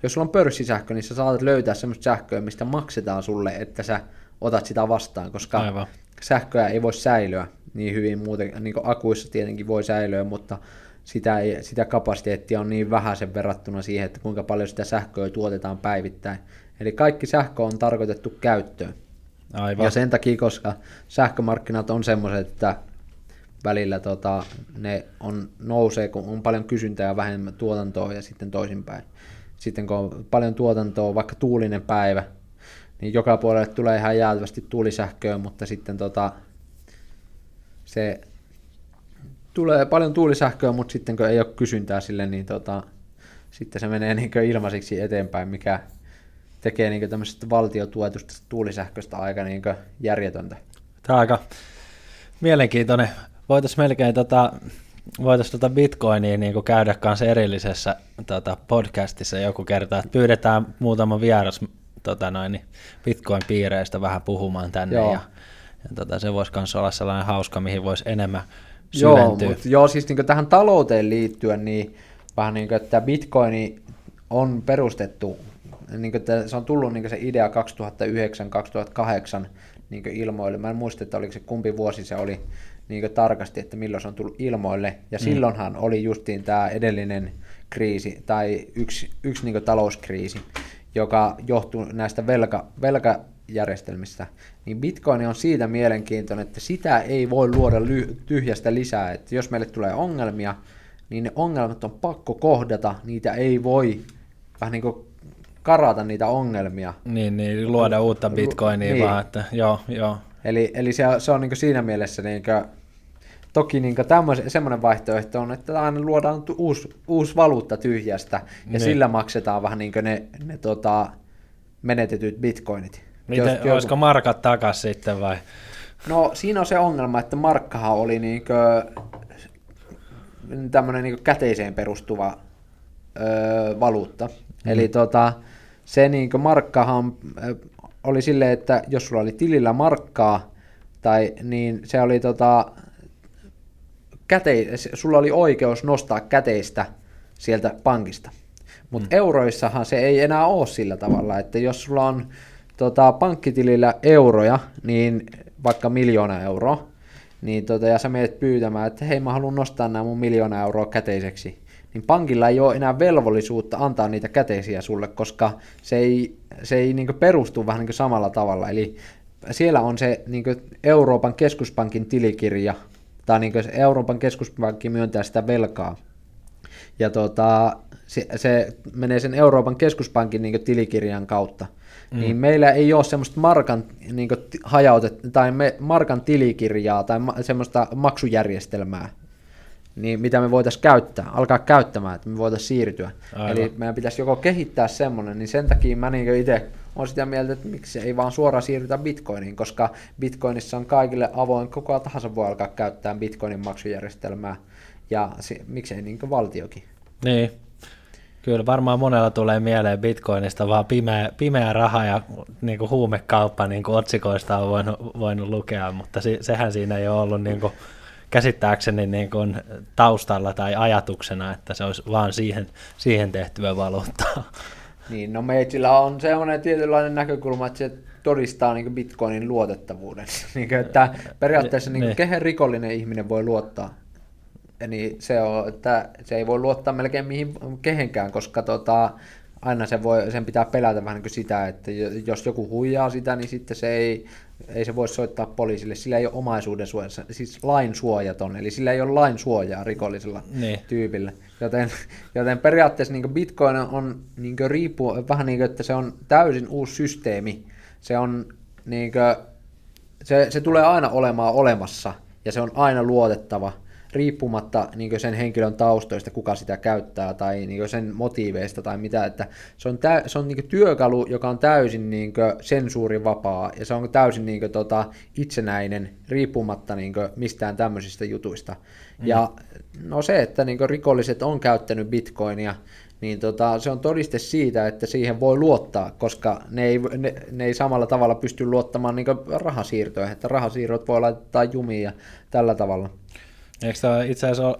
jos sulla on pörssisähkö, niin sä saatat löytää semmoista sähköä, mistä maksetaan sulle, että sä otat sitä vastaan, koska Aivan. sähköä ei voi säilyä niin hyvin muuten, niin kuin akuissa tietenkin voi säilyä, mutta sitä, ei, sitä kapasiteettia on niin vähäisen verrattuna siihen, että kuinka paljon sitä sähköä tuotetaan päivittäin. Eli kaikki sähkö on tarkoitettu käyttöön. Aivan. Ja sen takia, koska sähkömarkkinat on semmoiset, että välillä tota, ne on, nousee, kun on paljon kysyntää ja vähemmän tuotantoa ja sitten toisinpäin. Sitten kun on paljon tuotantoa, vaikka tuulinen päivä, niin joka puolelle tulee ihan jäätävästi tuulisähköä, mutta sitten tota, se tulee paljon tuulisähköä, mutta sitten kun ei ole kysyntää sille, niin tota, sitten se menee niin ilmaiseksi eteenpäin, mikä tekee niin tämmöisestä valtiotuetusta tuulisähköstä aika niin järjetöntä. Tämä on aika mielenkiintoinen. Voitaisiin melkein tota, voitais tota Bitcoinia niin käydä kanssa erillisessä tota, podcastissa joku kerta, että pyydetään muutama vieras tota noin, niin Bitcoin-piireistä vähän puhumaan tänne Joo. ja, ja tota, se voisi myös olla sellainen hauska, mihin voisi enemmän Joo, syventyä. mutta joo, siis niin tähän talouteen liittyen, niin vähän niin kuin, että Bitcoin on perustettu, niin kuin, se on tullut niin se idea 2009-2008 niin ilmoille. Mä en muista, että oliko se kumpi vuosi se oli niin tarkasti, että milloin se on tullut ilmoille. Ja mm. silloinhan oli justiin tämä edellinen kriisi, tai yksi, yksi niin talouskriisi, joka johtuu näistä velka, velkajärjestelmistä, niin Bitcoin on siitä mielenkiintoinen, että sitä ei voi luoda ly- tyhjästä lisää. Että jos meille tulee ongelmia, niin ne ongelmat on pakko kohdata, niitä ei voi vähän niin kuin karata niitä ongelmia. Niin, niin, luoda uutta Bitcoinia Niin. vaan, että joo, joo. Eli, eli se, se on niin siinä mielessä, niin kuin, toki niin semmoinen vaihtoehto on, että aina luodaan uusi, uusi valuutta tyhjästä, ja Niin. sillä maksetaan vähän niin ne, ne tota, menetetyt bitcoinit. Miten, Jos joku- olisiko markat takas sitten vai? No siinä on se ongelma, että markkahan oli niinkö tämmöinen niinkö käteiseen perustuva öö, valuutta. Mm. Eli tota, se niinkö markkahan ö, oli silleen, että jos sulla oli tilillä markkaa, tai niin se oli tota, käte, sulla oli oikeus nostaa käteistä sieltä pankista. Mutta mm. euroissahan se ei enää ole sillä tavalla, että jos sulla on tota, pankkitilillä euroja, niin vaikka miljoona euroa, niin tota, ja sä menet pyytämään, että hei mä haluan nostaa nämä mun miljoona euroa käteiseksi, niin pankilla ei ole enää velvollisuutta antaa niitä käteisiä sulle, koska se ei, se ei niin perustu vähän niin samalla tavalla. Eli siellä on se niin Euroopan keskuspankin tilikirja, tai niin Euroopan keskuspankki myöntää sitä velkaa. Ja tota, se, se menee sen Euroopan keskuspankin niin tilikirjan kautta. Mm. Niin meillä ei ole semmoista markan niin hajautet, tai me, markan tilikirjaa tai ma, semmoista maksujärjestelmää, niin mitä me voitaisiin käyttää, alkaa käyttämään, että me voitaisiin siirtyä. Aivan. Eli meidän pitäisi joko kehittää semmoinen, niin sen takia mä niin itse olen sitä mieltä, että miksi ei vaan suoraan siirrytä bitcoiniin, koska bitcoinissa on kaikille avoin, koko tahansa voi alkaa käyttää bitcoinin maksujärjestelmää, ja se, miksei niin valtiokin. Niin, Kyllä varmaan monella tulee mieleen bitcoinista vaan pimeä, pimeä raha ja niin kuin huumekauppa niin kuin otsikoista on voinut, voinut lukea, mutta se, sehän siinä ei ole ollut niin kuin, käsittääkseni niin kuin taustalla tai ajatuksena, että se olisi vaan siihen, siihen tehtyä valuuttaa. Niin, no meitsillä on sellainen tietynlainen näkökulma, että se todistaa niin bitcoinin luotettavuuden. niin kuin, että periaatteessa niin kuin, kehen rikollinen ihminen voi luottaa. Niin se on, että se ei voi luottaa melkein mihin kehenkään, koska tota, aina se voi, sen pitää pelätä vähän niin kuin sitä, että jos joku huijaa sitä, niin sitten se ei, ei se voi soittaa poliisille, sillä ei ole omaisuuden suoja, siis lain suojaton, eli sillä ei ole lain suojaa rikollisella niin. tyypillä. Joten, joten periaatteessa niin Bitcoin on niin riippu, vähän niin kuin, että se on täysin uusi systeemi. Se, on, niin kuin, se, se tulee aina olemaan olemassa, ja se on aina luotettava – riippumatta niin sen henkilön taustoista, kuka sitä käyttää, tai niin sen motiiveista tai mitä, että se on, tä, se on niin työkalu, joka on täysin niin sensuurivapaa, ja se on täysin niin kuin, tota, itsenäinen, riippumatta niin mistään tämmöisistä jutuista. Mm. Ja no se, että niin rikolliset on käyttänyt bitcoinia, niin tota, se on todiste siitä, että siihen voi luottaa, koska ne ei, ne, ne ei samalla tavalla pysty luottamaan niin rahasiirtoihin, että rahasiirrot voi laittaa jumiin ja tällä tavalla. Eikö tämä itse asiassa ole,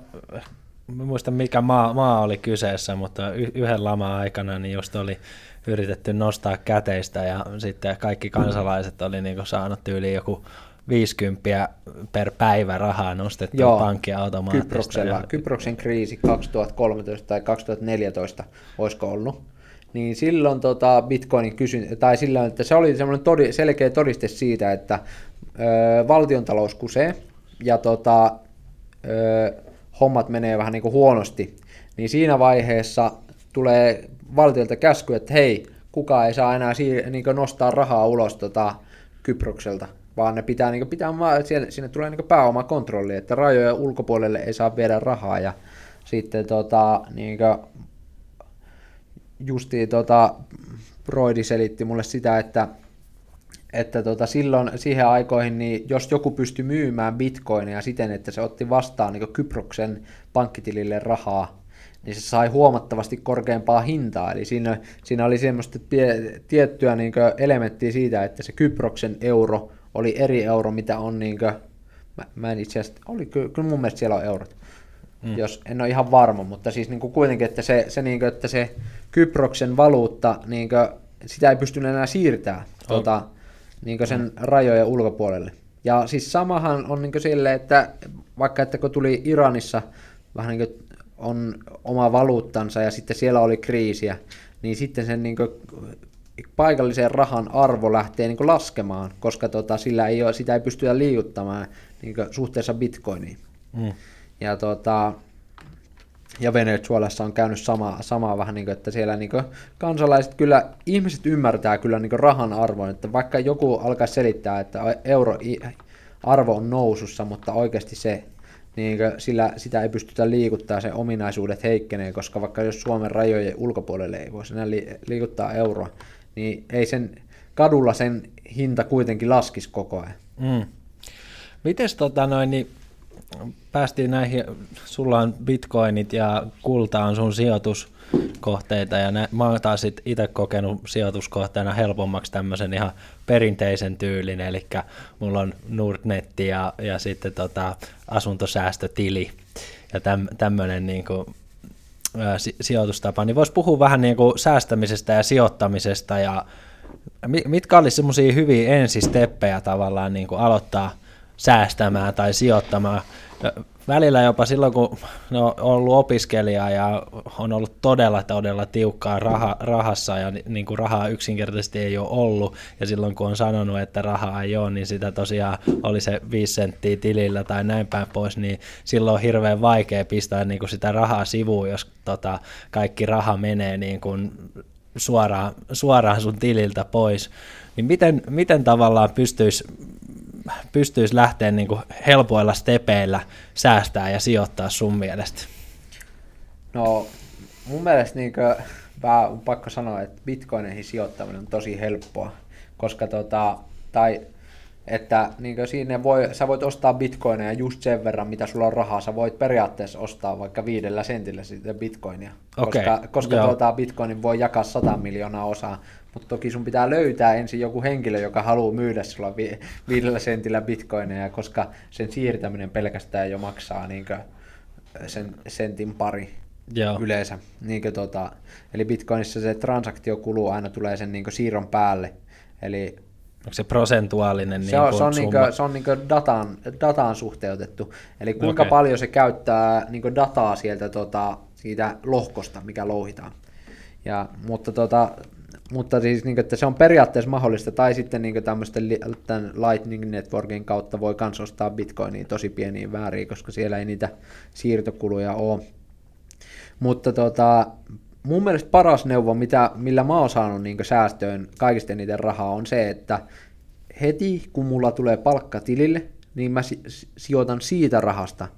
mä muista mikä maa, maa oli kyseessä, mutta yhden lama aikana niin just oli yritetty nostaa käteistä ja sitten kaikki kansalaiset oli niin saanut yli joku 50 per päivä rahaa nostettu Joo, pankkiautomaattista. Kyproksella, ja... Kyproksen kriisi 2013 tai 2014, olisiko ollut, niin silloin tota Bitcoinin kysyn, tai silloin, että se oli semmoinen todi, selkeä todiste siitä, että ö, valtiontalous kusee, ja tota, hommat menee vähän niin kuin huonosti, niin siinä vaiheessa tulee valtiolta käsky, että hei, kukaan ei saa enää siir- niin nostaa rahaa ulos tota Kyprokselta, vaan ne pitää, niin pitää siellä, sinne tulee niin pääomakontrolli, että rajojen ulkopuolelle ei saa viedä rahaa ja sitten tota, niin justiin tota, Broidi selitti mulle sitä, että että tota, silloin siihen aikoihin, niin jos joku pystyi myymään bitcoinia siten, että se otti vastaan niin Kyproksen pankkitilille rahaa, niin se sai huomattavasti korkeampaa hintaa. Eli siinä, siinä oli semmoista pie, tiettyä niin elementtiä siitä, että se Kyproksen euro oli eri euro, mitä on, niin kuin, mä, mä en itse asiassa, oli, kyllä, kyllä mun mielestä siellä on eurot. Mm. Jos, en ole ihan varma, mutta siis niin kuin kuitenkin, että se, se, niin kuin, että se Kyproksen valuutta, niin kuin, sitä ei pystynyt enää siirtämään. Tuota, niin sen rajojen ulkopuolelle. Ja siis samahan on niin sille, että vaikka että kun tuli Iranissa vähän niin on oma valuuttansa ja sitten siellä oli kriisiä, niin sitten sen niin paikallisen rahan arvo lähtee niin laskemaan, koska tota, sillä ei ole, sitä ei pystytä liiuttamaan niin suhteessa bitcoiniin. Mm. Ja tota, ja Venezuelassa on käynyt sama, sama vähän niin kuin, että siellä niin kuin, kansalaiset kyllä, ihmiset ymmärtää kyllä niin kuin, rahan arvon, että vaikka joku alkaa selittää, että euro arvo on nousussa, mutta oikeasti se, niin kuin, sillä sitä ei pystytä liikuttaa, se ominaisuudet heikkenee, koska vaikka jos Suomen rajojen ulkopuolelle ei voisi enää liikuttaa euroa, niin ei sen kadulla sen hinta kuitenkin laskisi koko ajan. Mm. Mites tota noin, niin päästiin näihin, sulla on bitcoinit ja kulta on sun sijoituskohteita ja nä, mä oon taas itse kokenut sijoituskohteena helpommaksi tämmöisen ihan perinteisen tyylin, eli mulla on Nordnetti ja, ja sitten tota asuntosäästötili ja täm, tämmöinen niin kuin, ä, sijoitustapa, niin voisi puhua vähän niin kuin säästämisestä ja sijoittamisesta ja mitkä olisi semmoisia hyviä ensisteppejä tavallaan niin kuin aloittaa säästämään tai sijoittamaan välillä jopa silloin, kun no, on ollut opiskelija ja on ollut todella, todella tiukkaa raha, rahassa ja niin kuin rahaa yksinkertaisesti ei ole ollut. Ja silloin, kun on sanonut, että rahaa ei ole, niin sitä tosiaan oli se 5 senttiä tilillä tai näin päin pois, niin silloin on hirveän vaikea pistää niin kuin sitä rahaa sivuun, jos tota, kaikki raha menee niin kuin suoraan, suoraan sun tililtä pois. Niin miten, miten tavallaan pystyisi pystyisi lähteä niin kuin helpoilla stepeillä säästää ja sijoittaa sun mielestä? No mun mielestä niin kuin, vähän on pakko sanoa, että bitcoineihin sijoittaminen on tosi helppoa, koska tota, tai että niin siinä voi, sä voit ostaa bitcoineja just sen verran, mitä sulla on rahaa. Sä voit periaatteessa ostaa vaikka viidellä sentillä sitä bitcoinia, okay. koska, koska tuota, bitcoinin voi jakaa 100 miljoonaa osaa. Mutta toki sun pitää löytää ensin joku henkilö, joka haluaa myydä sulla vi- viidellä sentillä bitcoineja, koska sen siirtäminen pelkästään jo maksaa niin sen sentin pari Joo. yleensä. Niin tota, eli bitcoinissa se transaktiokulu aina tulee sen niin siirron päälle. Eli Onko se prosentuaalinen se on, niin se on, niin kuin, se on niin dataan, dataan suhteutettu. Eli kuinka okay. paljon se käyttää niin dataa sieltä tota, siitä lohkosta, mikä louhitaan. Ja, mutta tota, mutta siis, niin kuin, että se on periaatteessa mahdollista, tai sitten niin tämmöisten tämän Lightning Networkin kautta voi myös ostaa bitcoinia tosi pieniin vääriin, koska siellä ei niitä siirtokuluja ole. Mutta tota, mun mielestä paras neuvo, mitä, millä mä oon saanut niin säästöön kaikista eniten rahaa, on se, että heti kun mulla tulee palkka tilille, niin mä sijoitan siitä rahasta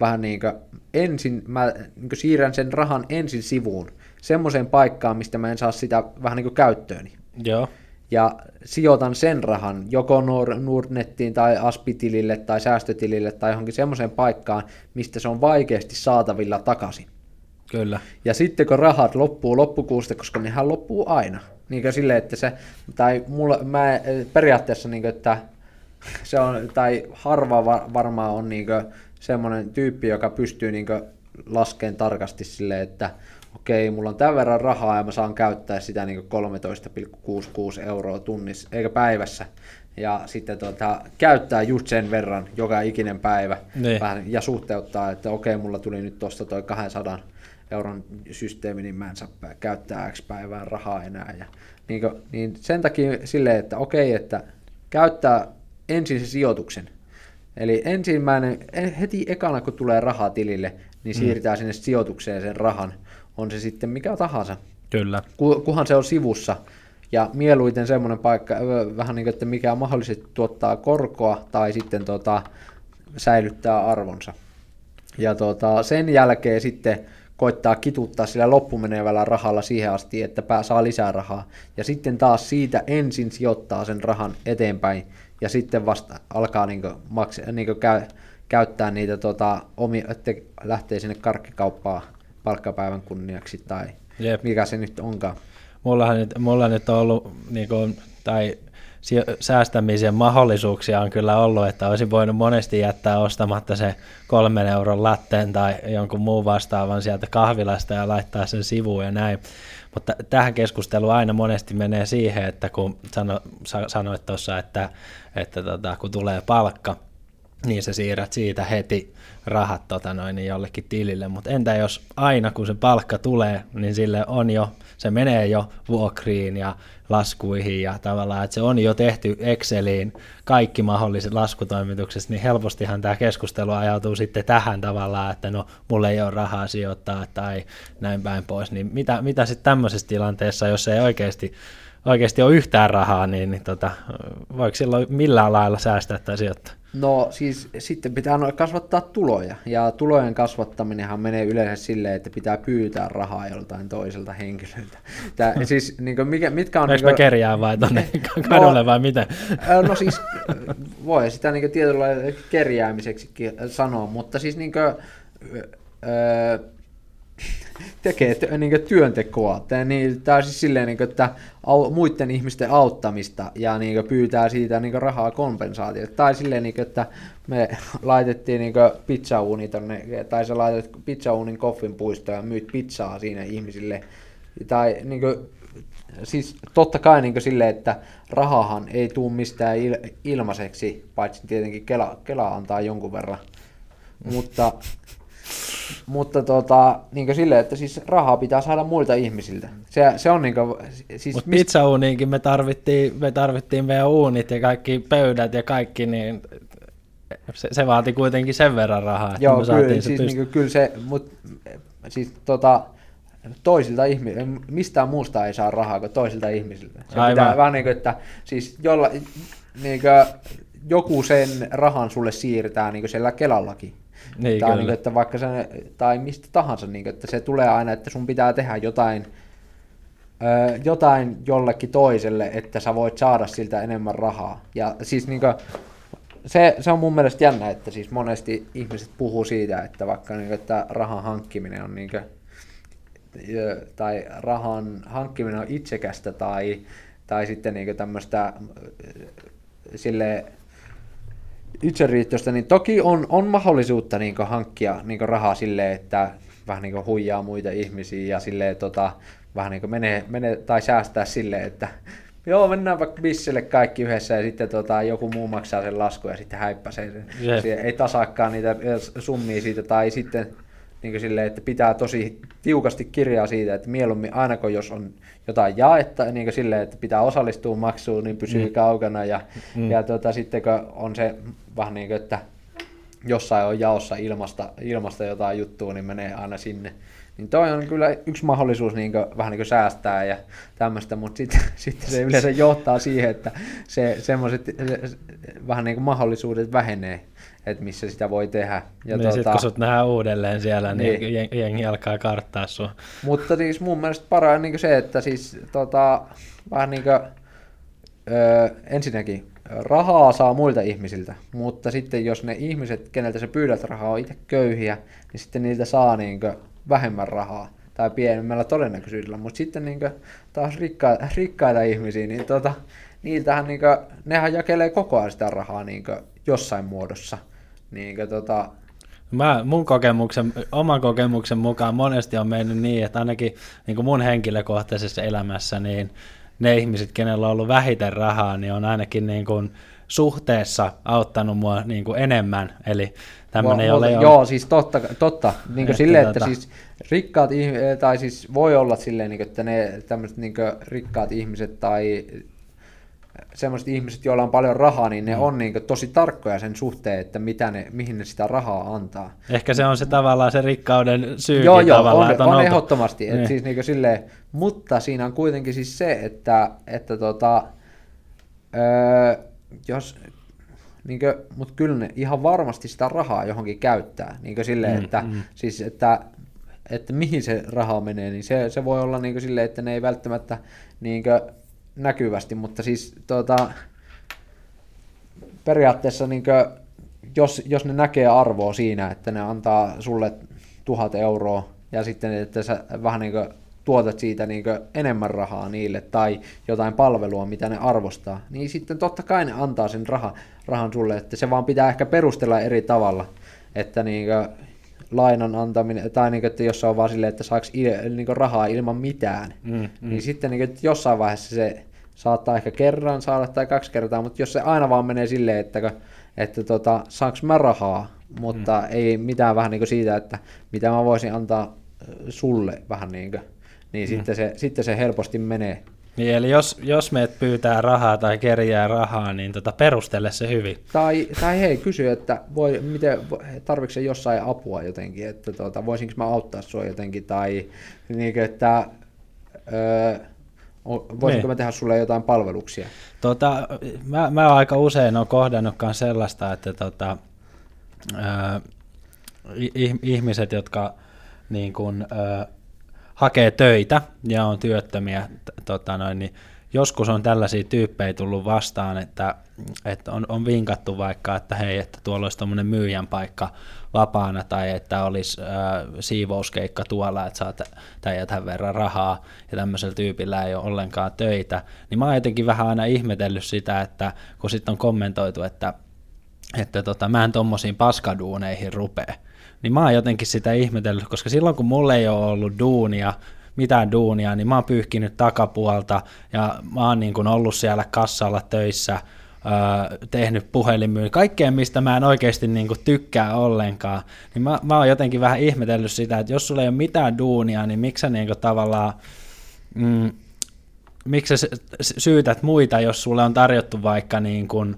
vähän niin kuin ensin, mä niin siirrän sen rahan ensin sivuun, semmoiseen paikkaan, mistä mä en saa sitä vähän niin kuin käyttööni. Joo. Ja sijoitan sen rahan joko Nordnettiin tai Aspitilille tai säästötilille tai johonkin semmoiseen paikkaan, mistä se on vaikeasti saatavilla takaisin. Kyllä. Ja sitten kun rahat loppuu loppukuusta, koska nehän loppuu aina. Niin kuin sille, että se, tai mulla, mä periaatteessa niin kuin, että se on, tai harva varmaan on niin kuin, semmoinen tyyppi, joka pystyy niin laskemaan tarkasti sille, että okei, mulla on tämän verran rahaa ja mä saan käyttää sitä niin 13,66 euroa tunnissa, eikä päivässä. Ja sitten tuota, käyttää just sen verran joka ikinen päivä niin. vähän, ja suhteuttaa, että okei, mulla tuli nyt tuosta toi 200 euron systeemi, niin mä en saa käyttää X päivään rahaa enää. Ja, niin, kuin, niin sen takia silleen, että okei, että käyttää ensin se sijoituksen. Eli ensimmäinen, heti ekana kun tulee rahaa tilille, niin mm. siirtää mm. sinne sijoitukseen sen rahan on se sitten mikä tahansa. Kyllä. Kuhan se on sivussa. Ja mieluiten semmoinen paikka, vähän niin kuin, että mikä mahdollisesti tuottaa korkoa tai sitten tota, säilyttää arvonsa. Ja tota, sen jälkeen sitten koittaa kituttaa sillä loppumenevällä rahalla siihen asti, että pää saa lisää rahaa. Ja sitten taas siitä ensin sijoittaa sen rahan eteenpäin ja sitten vasta alkaa niin maksa, niin käy, käyttää niitä tota, omia, että lähtee sinne karkkikauppaan palkkapäivän kunniaksi tai Jep. mikä se nyt onkaan. Mulla nyt, mulla nyt on ollut, niin kuin, tai säästämisen mahdollisuuksia on kyllä ollut, että olisin voinut monesti jättää ostamatta se kolmen euron latteen tai jonkun muun vastaavan sieltä kahvilasta ja laittaa sen sivuun ja näin. Mutta tähän keskusteluun aina monesti menee siihen, että kun sano, sanoit tuossa, että, että tota, kun tulee palkka, niin sä siirrät siitä heti rahat tota noin, niin jollekin tilille, mutta entä jos aina kun se palkka tulee, niin sille on jo, se menee jo vuokriin ja laskuihin ja tavallaan, että se on jo tehty Exceliin kaikki mahdolliset laskutoimitukset, niin helpostihan tämä keskustelu ajautuu sitten tähän tavallaan, että no mulle ei ole rahaa sijoittaa tai näin päin pois, niin mitä, mitä sitten tämmöisessä tilanteessa, jos ei oikeasti oikeasti ole yhtään rahaa, niin, niin tota, voiko silloin millään lailla säästää tai sijoittaa? No siis sitten pitää kasvattaa tuloja, ja tulojen kasvattaminenhan menee yleensä silleen, että pitää pyytää rahaa joltain toiselta henkilöltä. Tää, siis, niin kuin, mikä, mitkä on... Eikö niin kuin, kerjää vai tuonne kadulle no, vai miten? No siis voi sitä niin tietyllä kerjäämiseksi sanoa, mutta siis niin kuin, öö, tekee niin työntekoa. Niin, tämä siis silleen, niin kuin, että au, muiden ihmisten auttamista ja niin kuin, pyytää siitä niin kuin, rahaa kompensaatiota. Tai silleen, niin kuin, että me laitettiin niin pizzauuni tonne, tai sä laitat pizzauunin koffin puistoon ja myyt pizzaa siinä ihmisille. Tai niin kuin, siis totta kai niin silleen, että rahahan ei tule mistään il- ilmaiseksi, paitsi tietenkin Kela, Kela antaa jonkun verran. Mutta, mutta tota, niin silleen, että siis rahaa pitää saada muilta ihmisiltä. Se, se on niin kuin, siis Mutta mist... pizzauuniinkin me tarvittiin, me tarvittiin meidän uunit ja kaikki pöydät ja kaikki, niin se, se vaati kuitenkin sen verran rahaa, että Joo, me kyllä, se siis pyst- niin kyllä se, mutta siis tota, toisilta ihmisiltä, mistään muusta ei saa rahaa kuin toisilta ihmisiltä. Se Aivan. pitää vähän niin kuin, että siis jolla, niin kuin, joku sen rahan sulle siirtää niin kuin siellä Kelallakin. Niin, tai, niin kuin, että vaikka se, tai mistä tahansa, niin kuin, että se tulee aina, että sun pitää tehdä jotain, ö, jotain jollekin toiselle, että sä voit saada siltä enemmän rahaa. Ja siis niin kuin, se, se on mun mielestä jännä, että siis monesti ihmiset puhuu siitä, että vaikka niin kuin, että rahan hankkiminen on niin kuin, tai rahan hankkiminen on itsekästä tai, tai sitten niin tämmöistä sille itseriittoista, niin toki on, on mahdollisuutta niin hankkia niin rahaa sille, että vähän niin huijaa muita ihmisiä ja sille tota, vähän niin menee, menee, tai säästää sille, että joo, mennään vaikka bissille kaikki yhdessä ja sitten tota, joku muu maksaa sen lasku ja sitten häippäsee sen. Yeah. Ei tasaakaan niitä summia siitä tai sitten niin silleen, että pitää tosi tiukasti kirjaa siitä, että mieluummin aina kun jos on jotain jaetta, niin silleen, että pitää osallistua maksuun, niin pysyy mm. kaukana. Ja, mm. ja tota, sitten kun on se vähän niin kuin, että jossain on jaossa ilmasta, ilmasta jotain juttua, niin menee aina sinne. Niin toi on kyllä yksi mahdollisuus niin kuin, vähän niin kuin säästää ja tämmöistä, mutta sitten sit se yleensä johtaa siihen, että se, semmoiset se, vähän niin kuin mahdollisuudet vähenee että missä sitä voi tehdä. Ja niin tuota, sitten kun sut nähdään uudelleen siellä, niin, niin jengi alkaa karttaa sua. Mutta siis mun mielestä paras niin se, että siis tota, vähän niin kuin, öö, ensinnäkin rahaa saa muilta ihmisiltä, mutta sitten jos ne ihmiset, keneltä sä pyydät rahaa, on itse köyhiä, niin sitten niiltä saa niin kuin, vähemmän rahaa tai pienemmällä todennäköisyydellä, mutta sitten niin kuin, taas rikkaita, rikkaita ihmisiä, niin tota, niiltähän niin kuin, nehän jakelee koko ajan sitä rahaa niin kuin, jossain muodossa. Niin kuin, tota... Mä, mun kokemuksen, oman kokemuksen mukaan monesti on mennyt niin, että ainakin niin kuin mun henkilökohtaisessa elämässä, niin ne ihmiset, kenellä on ollut vähiten rahaa, niin on ainakin niin kuin suhteessa auttanut mua niin kuin enemmän. Eli tämmöinen, jolle on... Joo, siis totta, totta. Niin kuin että, silleen, että tota... siis rikkaat, tai siis voi olla silleen, niin että ne tämmöiset niin rikkaat ihmiset tai semmoiset ihmiset, joilla on paljon rahaa, niin ne mm. on niin tosi tarkkoja sen suhteen, että mitä ne, mihin ne sitä rahaa antaa. Ehkä se on se tavallaan se rikkauden syy. Joo, joo, on, että on, on ehdottomasti. Niin. Et siis niin silleen, mutta siinä on kuitenkin siis se, että, että tota, öö, jos, niin kuin, mutta kyllä ne ihan varmasti sitä rahaa johonkin käyttää. Niin silleen, mm, että, mm. Siis, että, että mihin se raha menee, niin se, se voi olla niin silleen, että ne ei välttämättä niin kuin, näkyvästi, mutta siis tuota, periaatteessa niin kuin, jos, jos ne näkee arvoa siinä, että ne antaa sulle tuhat euroa ja sitten, että sä vähän niin kuin tuotat siitä niin enemmän rahaa niille tai jotain palvelua, mitä ne arvostaa, niin sitten totta kai ne antaa sen raha, rahan sulle, että se vaan pitää ehkä perustella eri tavalla, että niin lainan antaminen, tai niin kuin, että jos on vaan silleen, että saaks niin rahaa ilman mitään, mm, mm. niin sitten niin kuin, että jossain vaiheessa se saattaa ehkä kerran saada tai kaksi kertaa, mutta jos se aina vaan menee silleen, että, että tota, saaks mä rahaa, mutta mm. ei mitään vähän niin kuin siitä, että mitä mä voisin antaa sulle vähän niin kuin, niin mm. sitten, se, sitten se helposti menee. Niin, eli jos, jos meet pyytää rahaa tai kerjää rahaa, niin tota, perustele se hyvin. Tai, tai hei, kysy, että voi, miten, tarvitsetko se jossain apua jotenkin, että tota, voisinko mä auttaa sua jotenkin, tai niin, että öö, voisinko niin. mä tehdä sulle jotain palveluksia? Tota, mä, mä aika usein olen kohdannut sellaista, että tota, öö, ihmiset, jotka niin kun, öö, hakee töitä ja on työttömiä, tota noin, niin joskus on tällaisia tyyppejä tullut vastaan, että, että on, on vinkattu vaikka, että hei, että tuolla olisi tuommoinen myyjän paikka vapaana tai että olisi äh, siivouskeikka tuolla, että saat tämän verran rahaa ja tämmöisellä tyypillä ei ole ollenkaan töitä, niin mä oon jotenkin vähän aina ihmetellyt sitä, että kun sitten on kommentoitu, että, että tota, mä en tommosiin paskaduuneihin rupee, niin mä oon jotenkin sitä ihmetellyt, koska silloin kun mulla ei ole ollut duunia, mitään duunia, niin mä oon pyyhkinyt takapuolta ja mä oon niin kuin ollut siellä kassalla töissä, öö, tehnyt puhelinmyynnin, kaikkea mistä mä en oikeasti niin kuin tykkää ollenkaan, niin mä, mä oon jotenkin vähän ihmetellyt sitä, että jos sulla ei ole mitään duunia, niin miksi sä niin kuin tavallaan, mm, miksi sä syytät muita, jos sulle on tarjottu vaikka niin kuin,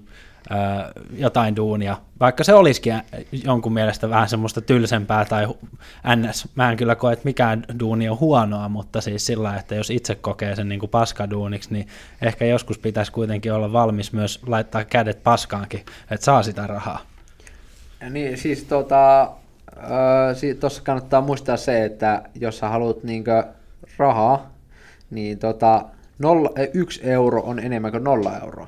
jotain duunia, vaikka se olisikin jonkun mielestä vähän semmoista tylsempää tai ns. Mä en kyllä koe, että mikään duuni on huonoa, mutta siis sillä, että jos itse kokee sen niin kuin paskaduuniksi, niin ehkä joskus pitäisi kuitenkin olla valmis myös laittaa kädet paskaankin, että saa sitä rahaa. Ja niin, siis tota, tuossa kannattaa muistaa se, että jos sä haluat niinkö rahaa, niin tota, nolla, yksi euro on enemmän kuin nolla euroa.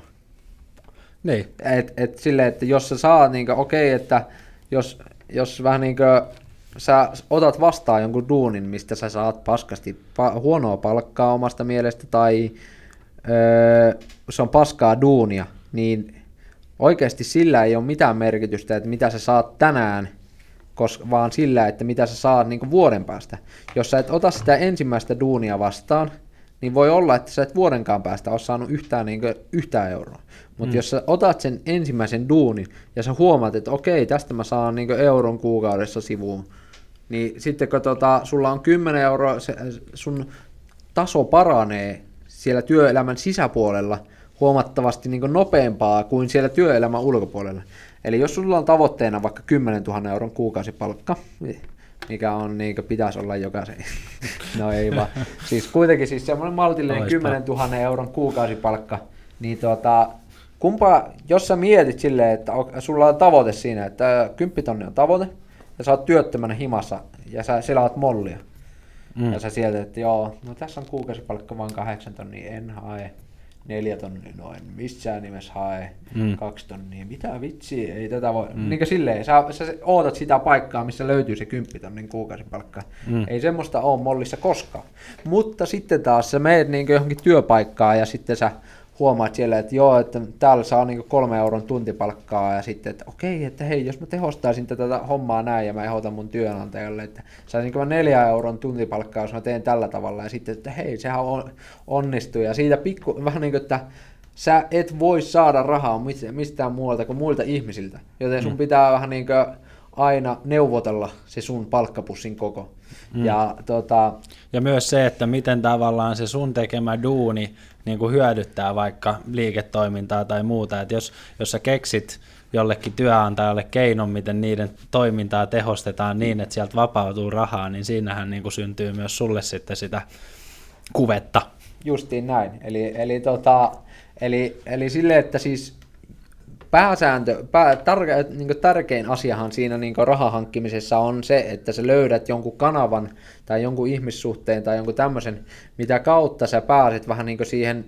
Niin. Et, et sille, että jos sä saat, niin okei, okay, että jos, jos vähän niin kuin, sä otat vastaan jonkun duunin, mistä sä saat paskasti pa- huonoa palkkaa omasta mielestä, tai öö, se on paskaa duunia, niin oikeasti sillä ei ole mitään merkitystä, että mitä sä saat tänään, koska, vaan sillä, että mitä sä saat niin vuoden päästä. Jos sä et ota sitä ensimmäistä duunia vastaan, niin voi olla, että sä et vuodenkaan päästä ole saanut yhtään, niin kuin, yhtään euroa. Mutta mm. jos sä otat sen ensimmäisen duunin ja sä huomaat, että okei, tästä mä saan niin euron kuukaudessa sivuun, niin sitten kun tota, sulla on 10 euroa, se, sun taso paranee siellä työelämän sisäpuolella huomattavasti niin nopeampaa kuin siellä työelämän ulkopuolella. Eli jos sulla on tavoitteena vaikka 10 000 euron kuukausipalkka, niin mikä on niin kuin pitäisi olla jokaisen. no ei vaan. Siis kuitenkin siis semmoinen maltillinen Oispa. 10 000 euron kuukausipalkka, niin tuota, kumpa, jos sä mietit silleen, että sulla on tavoite siinä, että 10 tonni on tavoite, ja sä oot työttömänä himassa, ja sä selaat mollia, mm. ja sä sieltä, että joo, no tässä on kuukausipalkka vain 8 tonnia, en hae neljä tonnia noin, missään nimessä hae mm. kaksi tonnia, mitä vitsi, ei tätä voi, mm. niin kuin silleen, sä, sä ootat sitä paikkaa, missä löytyy se kymppitonnin kuukausipalkka, mm. ei semmoista ole mollissa koskaan, mutta sitten taas sä meet niin johonkin työpaikkaan ja sitten sä huomaat siellä, että joo, että täällä saa niin kolme euron tuntipalkkaa ja sitten, että okei, että hei, jos mä tehostaisin tätä hommaa näin ja mä ehdotan mun työnantajalle, että saisin niin neljä euron tuntipalkkaa, jos mä teen tällä tavalla ja sitten, että hei, sehän on, onnistuu ja siitä pikku, vähän niin kuin, että sä et voi saada rahaa mistään muualta kuin muilta ihmisiltä, joten sun mm. pitää vähän niin kuin aina neuvotella se sun palkkapussin koko. Mm. Ja, tota... ja myös se, että miten tavallaan se sun tekemä duuni niin kuin hyödyttää vaikka liiketoimintaa tai muuta. Että jos, jos sä keksit jollekin työnantajalle keinon, miten niiden toimintaa tehostetaan niin, että sieltä vapautuu rahaa, niin siinähän niin kuin syntyy myös sulle sitten sitä kuvetta. Justiin näin. Eli, eli, tota, eli, eli sille, että siis pääsääntö, pää, tar, niin tärkein asiahan siinä niin rahahankkimisessa on se, että sä löydät jonkun kanavan tai jonkun ihmissuhteen tai jonkun tämmöisen, mitä kautta sä pääset vähän niin siihen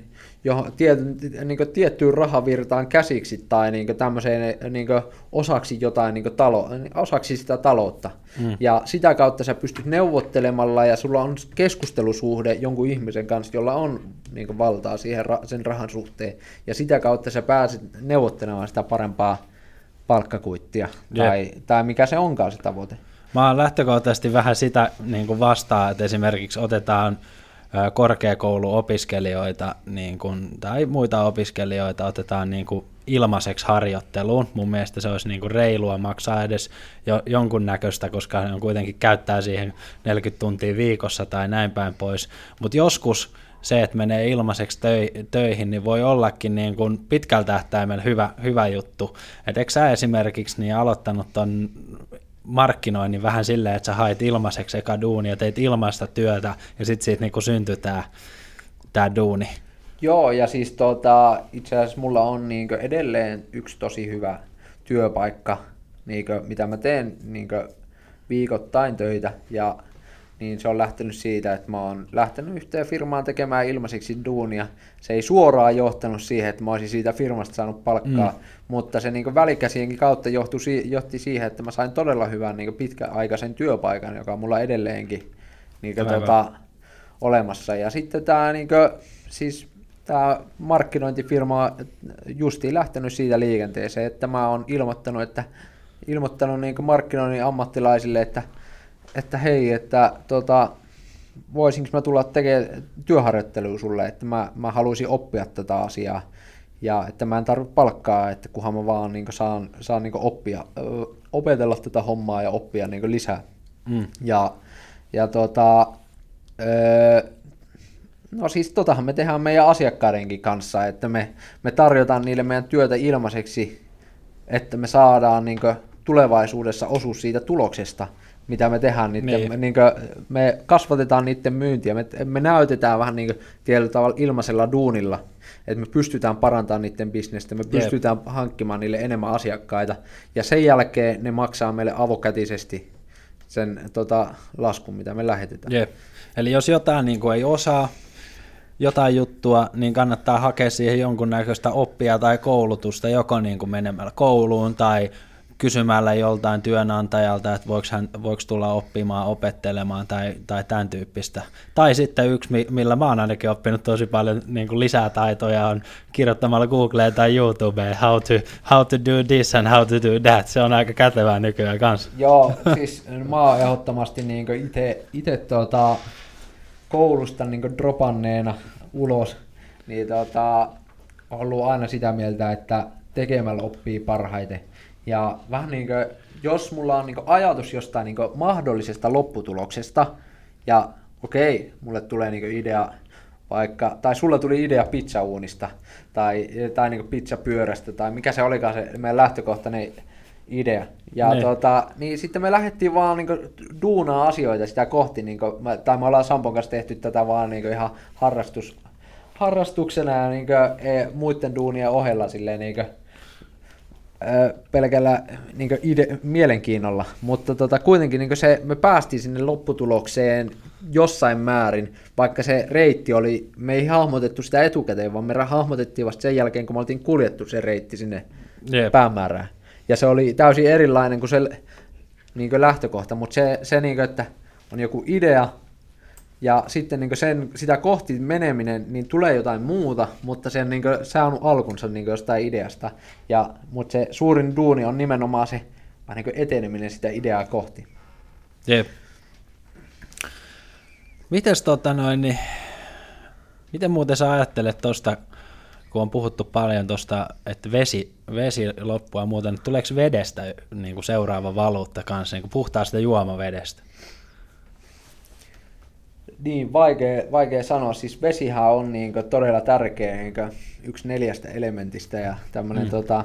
johon, tiet, niin tiettyyn rahavirtaan käsiksi tai niin tämmöiseen niin osaksi jotain niin talo, osaksi sitä taloutta. Mm. Ja sitä kautta sä pystyt neuvottelemalla ja sulla on keskustelusuhde jonkun ihmisen kanssa, jolla on niin valtaa siihen sen rahan suhteen. Ja sitä kautta sä pääset neuvottelemaan sitä parempaa palkkakuittia tai, tai mikä se onkaan se tavoite. Mä oon lähtökohtaisesti vähän sitä niin vastaan, että esimerkiksi otetaan korkeakouluopiskelijoita niin kun, tai muita opiskelijoita otetaan niin kuin ilmaiseksi harjoitteluun. Mun mielestä se olisi niin kuin reilua maksaa edes jo, jonkun näköistä, koska ne on kuitenkin käyttää siihen 40 tuntia viikossa tai näin päin pois. Mutta joskus se, että menee ilmaiseksi töihin, niin voi ollakin niin kuin pitkällä tähtäimellä hyvä, hyvä juttu. Et eikö sä esimerkiksi niin aloittanut ton markkinoinnin vähän silleen, että sä hait ilmaiseksi eka duunia, teit ilmaista työtä ja sitten siitä niinku syntyi tämä tää duuni. Joo, ja siis tota, itse asiassa mulla on niinku edelleen yksi tosi hyvä työpaikka, niinku, mitä mä teen niinku, viikoittain töitä, ja niin se on lähtenyt siitä, että mä oon lähtenyt yhteen firmaan tekemään ilmaiseksi duunia. Se ei suoraan johtanut siihen, että mä olisin siitä firmasta saanut palkkaa, mm. Mutta se niin välikäsienkin kautta johtui, johti siihen, että mä sain todella hyvän niin pitkäaikaisen työpaikan, joka on mulla edelleenkin niin tota, olemassa. Ja sitten tämä niin kuin, siis tämä markkinointifirma on justiin lähtenyt siitä liikenteeseen, että mä oon ilmoittanut, että ilmoittanut niin markkinoinnin ammattilaisille, että että hei, että tota, voisinko mä tulla tekemään työharjoittelua sulle, että mä, mä haluaisin oppia tätä asiaa ja että mä en tarvitse palkkaa, että kunhan mä vaan niin saan, saan niin oppia, opetella tätä hommaa ja oppia niin lisää. Mm. Ja, ja tota, ö, no siis totahan me tehdään meidän asiakkaidenkin kanssa, että me, me tarjotaan niille meidän työtä ilmaiseksi, että me saadaan niin tulevaisuudessa osuus siitä tuloksesta, mitä me tehdään. Niiden, niin. Me, niin kuin, me kasvatetaan niiden myyntiä, me, me näytetään vähän niin kuin, tietyllä tavalla ilmaisella duunilla, että me pystytään parantamaan niiden bisnestä, me pystytään Jep. hankkimaan niille enemmän asiakkaita, ja sen jälkeen ne maksaa meille avokätisesti sen tota, laskun, mitä me lähetetään. Jep. Eli jos jotain niin kuin ei osaa, jotain juttua, niin kannattaa hakea siihen jonkunnäköistä oppia tai koulutusta, joko niin kuin menemällä kouluun tai kysymällä joltain työnantajalta, että voiko, hän, voiko tulla oppimaan, opettelemaan tai, tai tämän tyyppistä. Tai sitten yksi, millä mä oon ainakin oppinut tosi paljon niin kuin lisää taitoja, on kirjoittamalla Googleen tai YouTubeen how to, how to do this and how to do that. Se on aika kätevää nykyään kanssa. Joo, siis mä oon ehdottomasti niin itse tuota, koulusta niin dropanneena ulos, niin tota, ollut aina sitä mieltä, että tekemällä oppii parhaiten. Ja vähän niin kuin, jos mulla on niin ajatus jostain niin mahdollisesta lopputuloksesta, ja okei, mulle tulee niin idea vaikka, tai sulla tuli idea pizzauunista, tai, tai niin pizzapyörästä, tai mikä se olikaan se meidän lähtökohtainen idea. Ja niin. tota, niin sitten me lähdettiin vaan niin duunaa asioita sitä kohti, niin kuin, tai me ollaan Sampon kanssa tehty tätä vaan niin ihan harrastus, harrastuksena ja niin kuin, e, muiden duunien ohella silleen, niin kuin, pelkällä niin ide, mielenkiinnolla, mutta tota, kuitenkin niin se, me päästiin sinne lopputulokseen jossain määrin, vaikka se reitti oli, me ei hahmotettu sitä etukäteen, vaan me hahmotettiin vasta sen jälkeen, kun me oltiin kuljettu se reitti sinne Jep. päämäärään. Ja se oli täysin erilainen kuin se niin kuin lähtökohta, mutta se, se niin kuin, että on joku idea, ja sitten niin sen, sitä kohti meneminen, niin tulee jotain muuta, mutta sen niin saanut alkunsa niin jostain ideasta. Ja, mutta se suurin duuni on nimenomaan se niin eteneminen sitä ideaa kohti. Jep. Mites tota noin, niin, miten muuten sä ajattelet tuosta, kun on puhuttu paljon tuosta, että vesi, vesi loppua ja muuten, niin tuleeko vedestä niin kuin seuraava valuutta kanssa, niin kuin puhtaasta juomavedestä? Niin, vaikea, vaikea sanoa. Siis vesihän on niin kuin, todella tärkeä niin kuin, yksi neljästä elementistä ja tämmöinen mm. tota,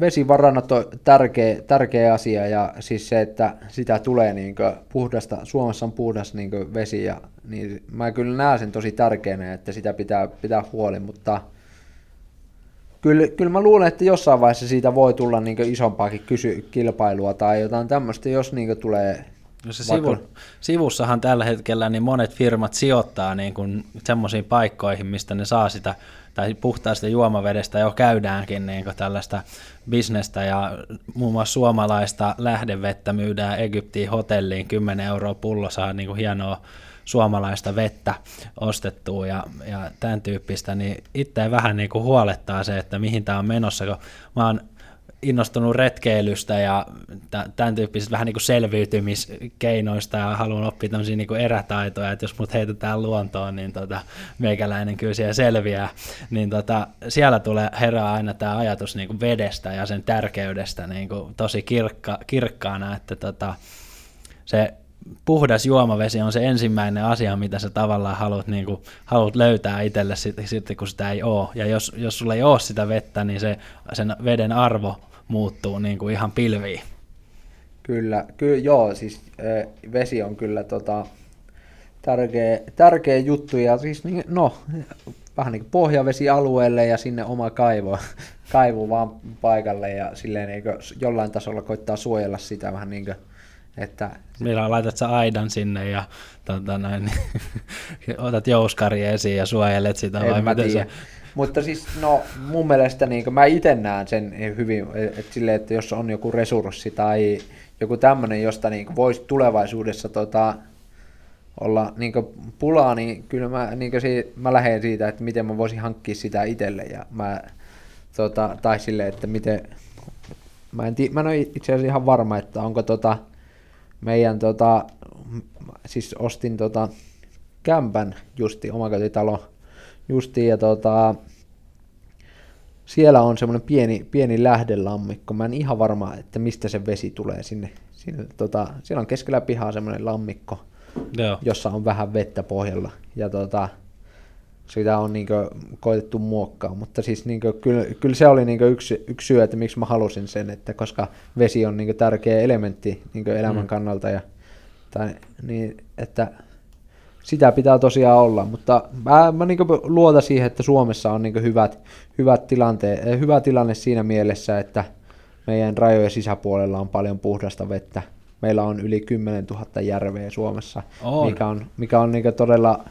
vesivarannot on tärkeä, tärkeä asia ja siis se, että sitä tulee niin kuin, puhdasta, Suomessa on puhdas niin kuin, vesi ja niin mä kyllä näen sen tosi tärkeänä, että sitä pitää pitää huoli, mutta kyllä, kyllä mä luulen, että jossain vaiheessa siitä voi tulla niin isompaakin kysy, kilpailua tai jotain tämmöistä, jos niin tulee No se sivu, sivussahan tällä hetkellä niin monet firmat sijoittaa niin kuin semmoisiin paikkoihin, mistä ne saa sitä, tai puhtaasta juomavedestä jo käydäänkin niin kuin tällaista bisnestä, ja muun muassa suomalaista lähdevettä myydään Egyptiin hotelliin, 10 euroa pullo saa niin kuin hienoa suomalaista vettä ostettua ja, ja tämän tyyppistä, niin itse vähän niin kuin huolettaa se, että mihin tämä on menossa, kun mä oon innostunut retkeilystä ja tämän tyyppisistä vähän niin kuin selviytymiskeinoista ja haluan oppia tämmöisiä niin kuin erätaitoja, että jos mut heitetään luontoon, niin tota, meikäläinen kyllä siellä selviää, niin tota, siellä tulee herää aina tämä ajatus niin kuin vedestä ja sen tärkeydestä niin kuin tosi kirkka, kirkkaana, että tota, se puhdas juomavesi on se ensimmäinen asia, mitä sä tavallaan haluat, niin kuin, haluat löytää itselle sitten, sit, kun sitä ei ole. Ja jos, jos sulla ei ole sitä vettä, niin se, sen veden arvo muuttuu niin kuin ihan pilviin. Kyllä, kyllä joo, siis vesi on kyllä tota, tärkeä, tärkeä juttu ja siis niin, no, vähän niin kuin pohjavesialueelle ja sinne oma kaivo, kaivu vaan paikalle ja silleen niin kuin jollain tasolla koittaa suojella sitä vähän niin kuin, että... Millä laitat sä aidan sinne ja tota, näin, otat jouskari esiin ja suojelet sitä en vai miten se... Mutta siis no mun mielestä niin mä itse näen sen hyvin, että, sille, että jos on joku resurssi tai joku tämmöinen, josta niin voisi tulevaisuudessa tota, olla niin pulaa, niin kyllä mä, niin si, mä lähden siitä, että miten mä voisin hankkia sitä itselle. Ja mä, tota, tai sille, että miten, mä en, tii, mä en ole itse asiassa ihan varma, että onko tota, meidän tota, siis ostin tota, kämpän justi, omakotitalo justiin, ja tota, siellä on semmoinen pieni, pieni lähdelammikko. Mä en ihan varma, että mistä se vesi tulee sinne. sinne tota, siellä on keskellä pihaa semmoinen lammikko, Joo. jossa on vähän vettä pohjalla. Ja tota, sitä on niin koitettu muokkaa, mutta siis niin kyllä, kyllä, se oli niin yksi, yksi syy, että miksi mä halusin sen, että koska vesi on niin tärkeä elementti niin elämän mm. kannalta, ja, tai, niin, että sitä pitää tosiaan olla, mutta mä, mä niin luotan siihen, että Suomessa on niin hyvät, hyvät tilante, eh, hyvä tilanne siinä mielessä, että meidän rajojen sisäpuolella on paljon puhdasta vettä. Meillä on yli 10 000 järveä Suomessa, on. mikä on, mikä on niin todella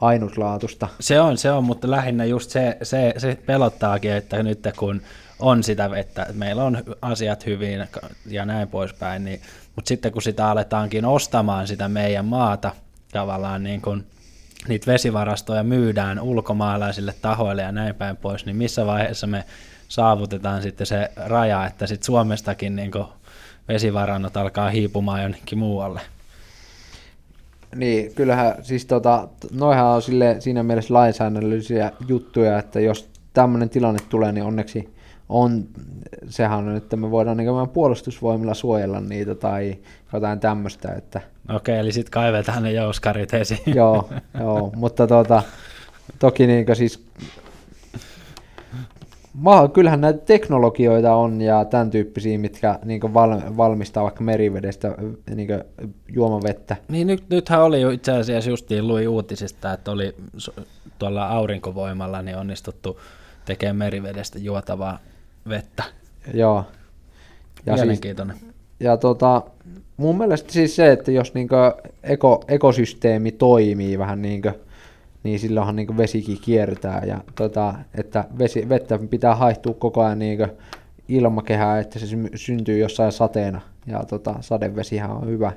ainutlaatusta. Se on, se on, mutta lähinnä just se, se, se pelottaakin, että nyt kun on sitä vettä, että meillä on asiat hyvin ja näin poispäin, niin, mutta sitten kun sitä aletaankin ostamaan sitä meidän maata, tavallaan niin kuin niitä vesivarastoja myydään ulkomaalaisille tahoille ja näin päin pois, niin missä vaiheessa me saavutetaan sitten se raja, että sitten Suomestakin niin vesivarannot alkaa hiipumaan jonnekin muualle. Niin, kyllähän siis tota, noihan on sille, siinä mielessä lainsäädännöllisiä juttuja, että jos tämmöinen tilanne tulee, niin onneksi on, sehän on, että me voidaan niin puolustusvoimilla suojella niitä tai jotain tämmöistä. Että... Okei, eli sitten kaivetaan ne jouskarit esiin. joo, joo, mutta tota, toki niin siis kyllähän näitä teknologioita on ja tämän tyyppisiä, mitkä niin val, valmistaa vaikka merivedestä niin juomavettä. Niin nyt, nythän oli itse asiassa justiin lui uutisista, että oli tuolla aurinkovoimalla niin onnistuttu tekemään merivedestä juotavaa vettä. Joo. Ja siis- Mielenkiintoinen. Siis, ja tota, mun mielestä siis se, että jos niinku eko, ekosysteemi toimii vähän niin kuin niin silloinhan niin vesikin kiertää ja tota, että vesi, vettä pitää haihtua koko ajan niin ilmakehää, että se syntyy jossain sateena ja tota, sadevesihän on hyvä,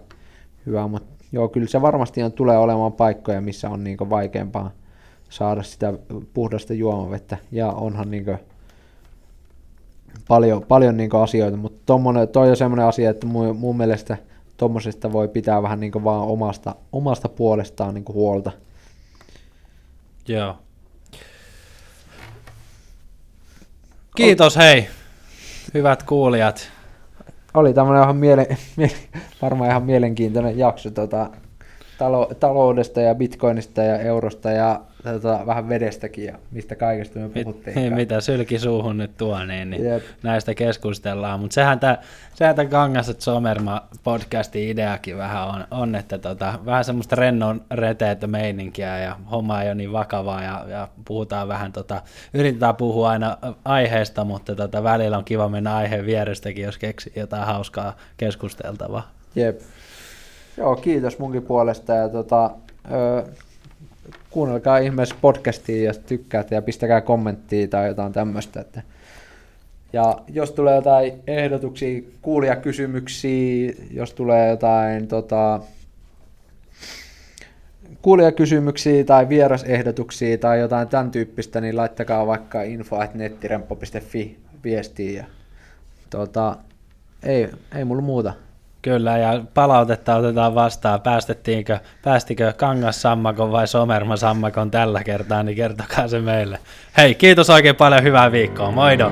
hyvä mutta joo, kyllä se varmasti on, tulee olemaan paikkoja, missä on niin vaikeampaa saada sitä puhdasta juomavettä ja onhan niin paljon, paljon niin asioita, mutta tommonen, toi on semmoinen asia, että mun, mun mielestä tuommoisesta voi pitää vähän niin vaan omasta, omasta puolestaan niin huolta. Joo. Kiitos hei, hyvät kuulijat. Oli tämmöinen ihan miele, miele, varmaan ihan mielenkiintoinen jakso tota, talo, taloudesta ja bitcoinista ja eurosta ja tota, vähän vedestäkin ja mistä kaikesta me puhuttiin. Mit, mitä sylki suuhun nyt tuo, niin, niin näistä keskustellaan. Mutta sehän tämä Kangaset Somerma podcastin ideakin vähän on, on että tota, vähän semmoista rennon reteetä meininkiä ja homma ei ole niin vakavaa ja, ja puhutaan vähän, tota, yritetään puhua aina aiheesta, mutta tota, välillä on kiva mennä aiheen vierestäkin, jos keksii jotain hauskaa keskusteltavaa. Jep. Joo, kiitos munkin puolesta ja tota, ö, kuunnelkaa ihmeessä podcastia, jos tykkäätte ja pistäkää kommenttia tai jotain tämmöistä. Että. Ja jos tulee jotain ehdotuksia, kuulijakysymyksiä, jos tulee jotain tota, kuulijakysymyksiä tai vierasehdotuksia tai jotain tämän tyyppistä, niin laittakaa vaikka info.nettirempo.fi viestiä. Ja, tota, ei, ei mulla muuta. Kyllä, ja palautetta otetaan vastaan. Päästettiinkö, päästikö Kangas-sammakon vai Somerma-sammakon tällä kertaa, niin kertokaa se meille. Hei, kiitos oikein paljon, hyvää viikkoa, moido!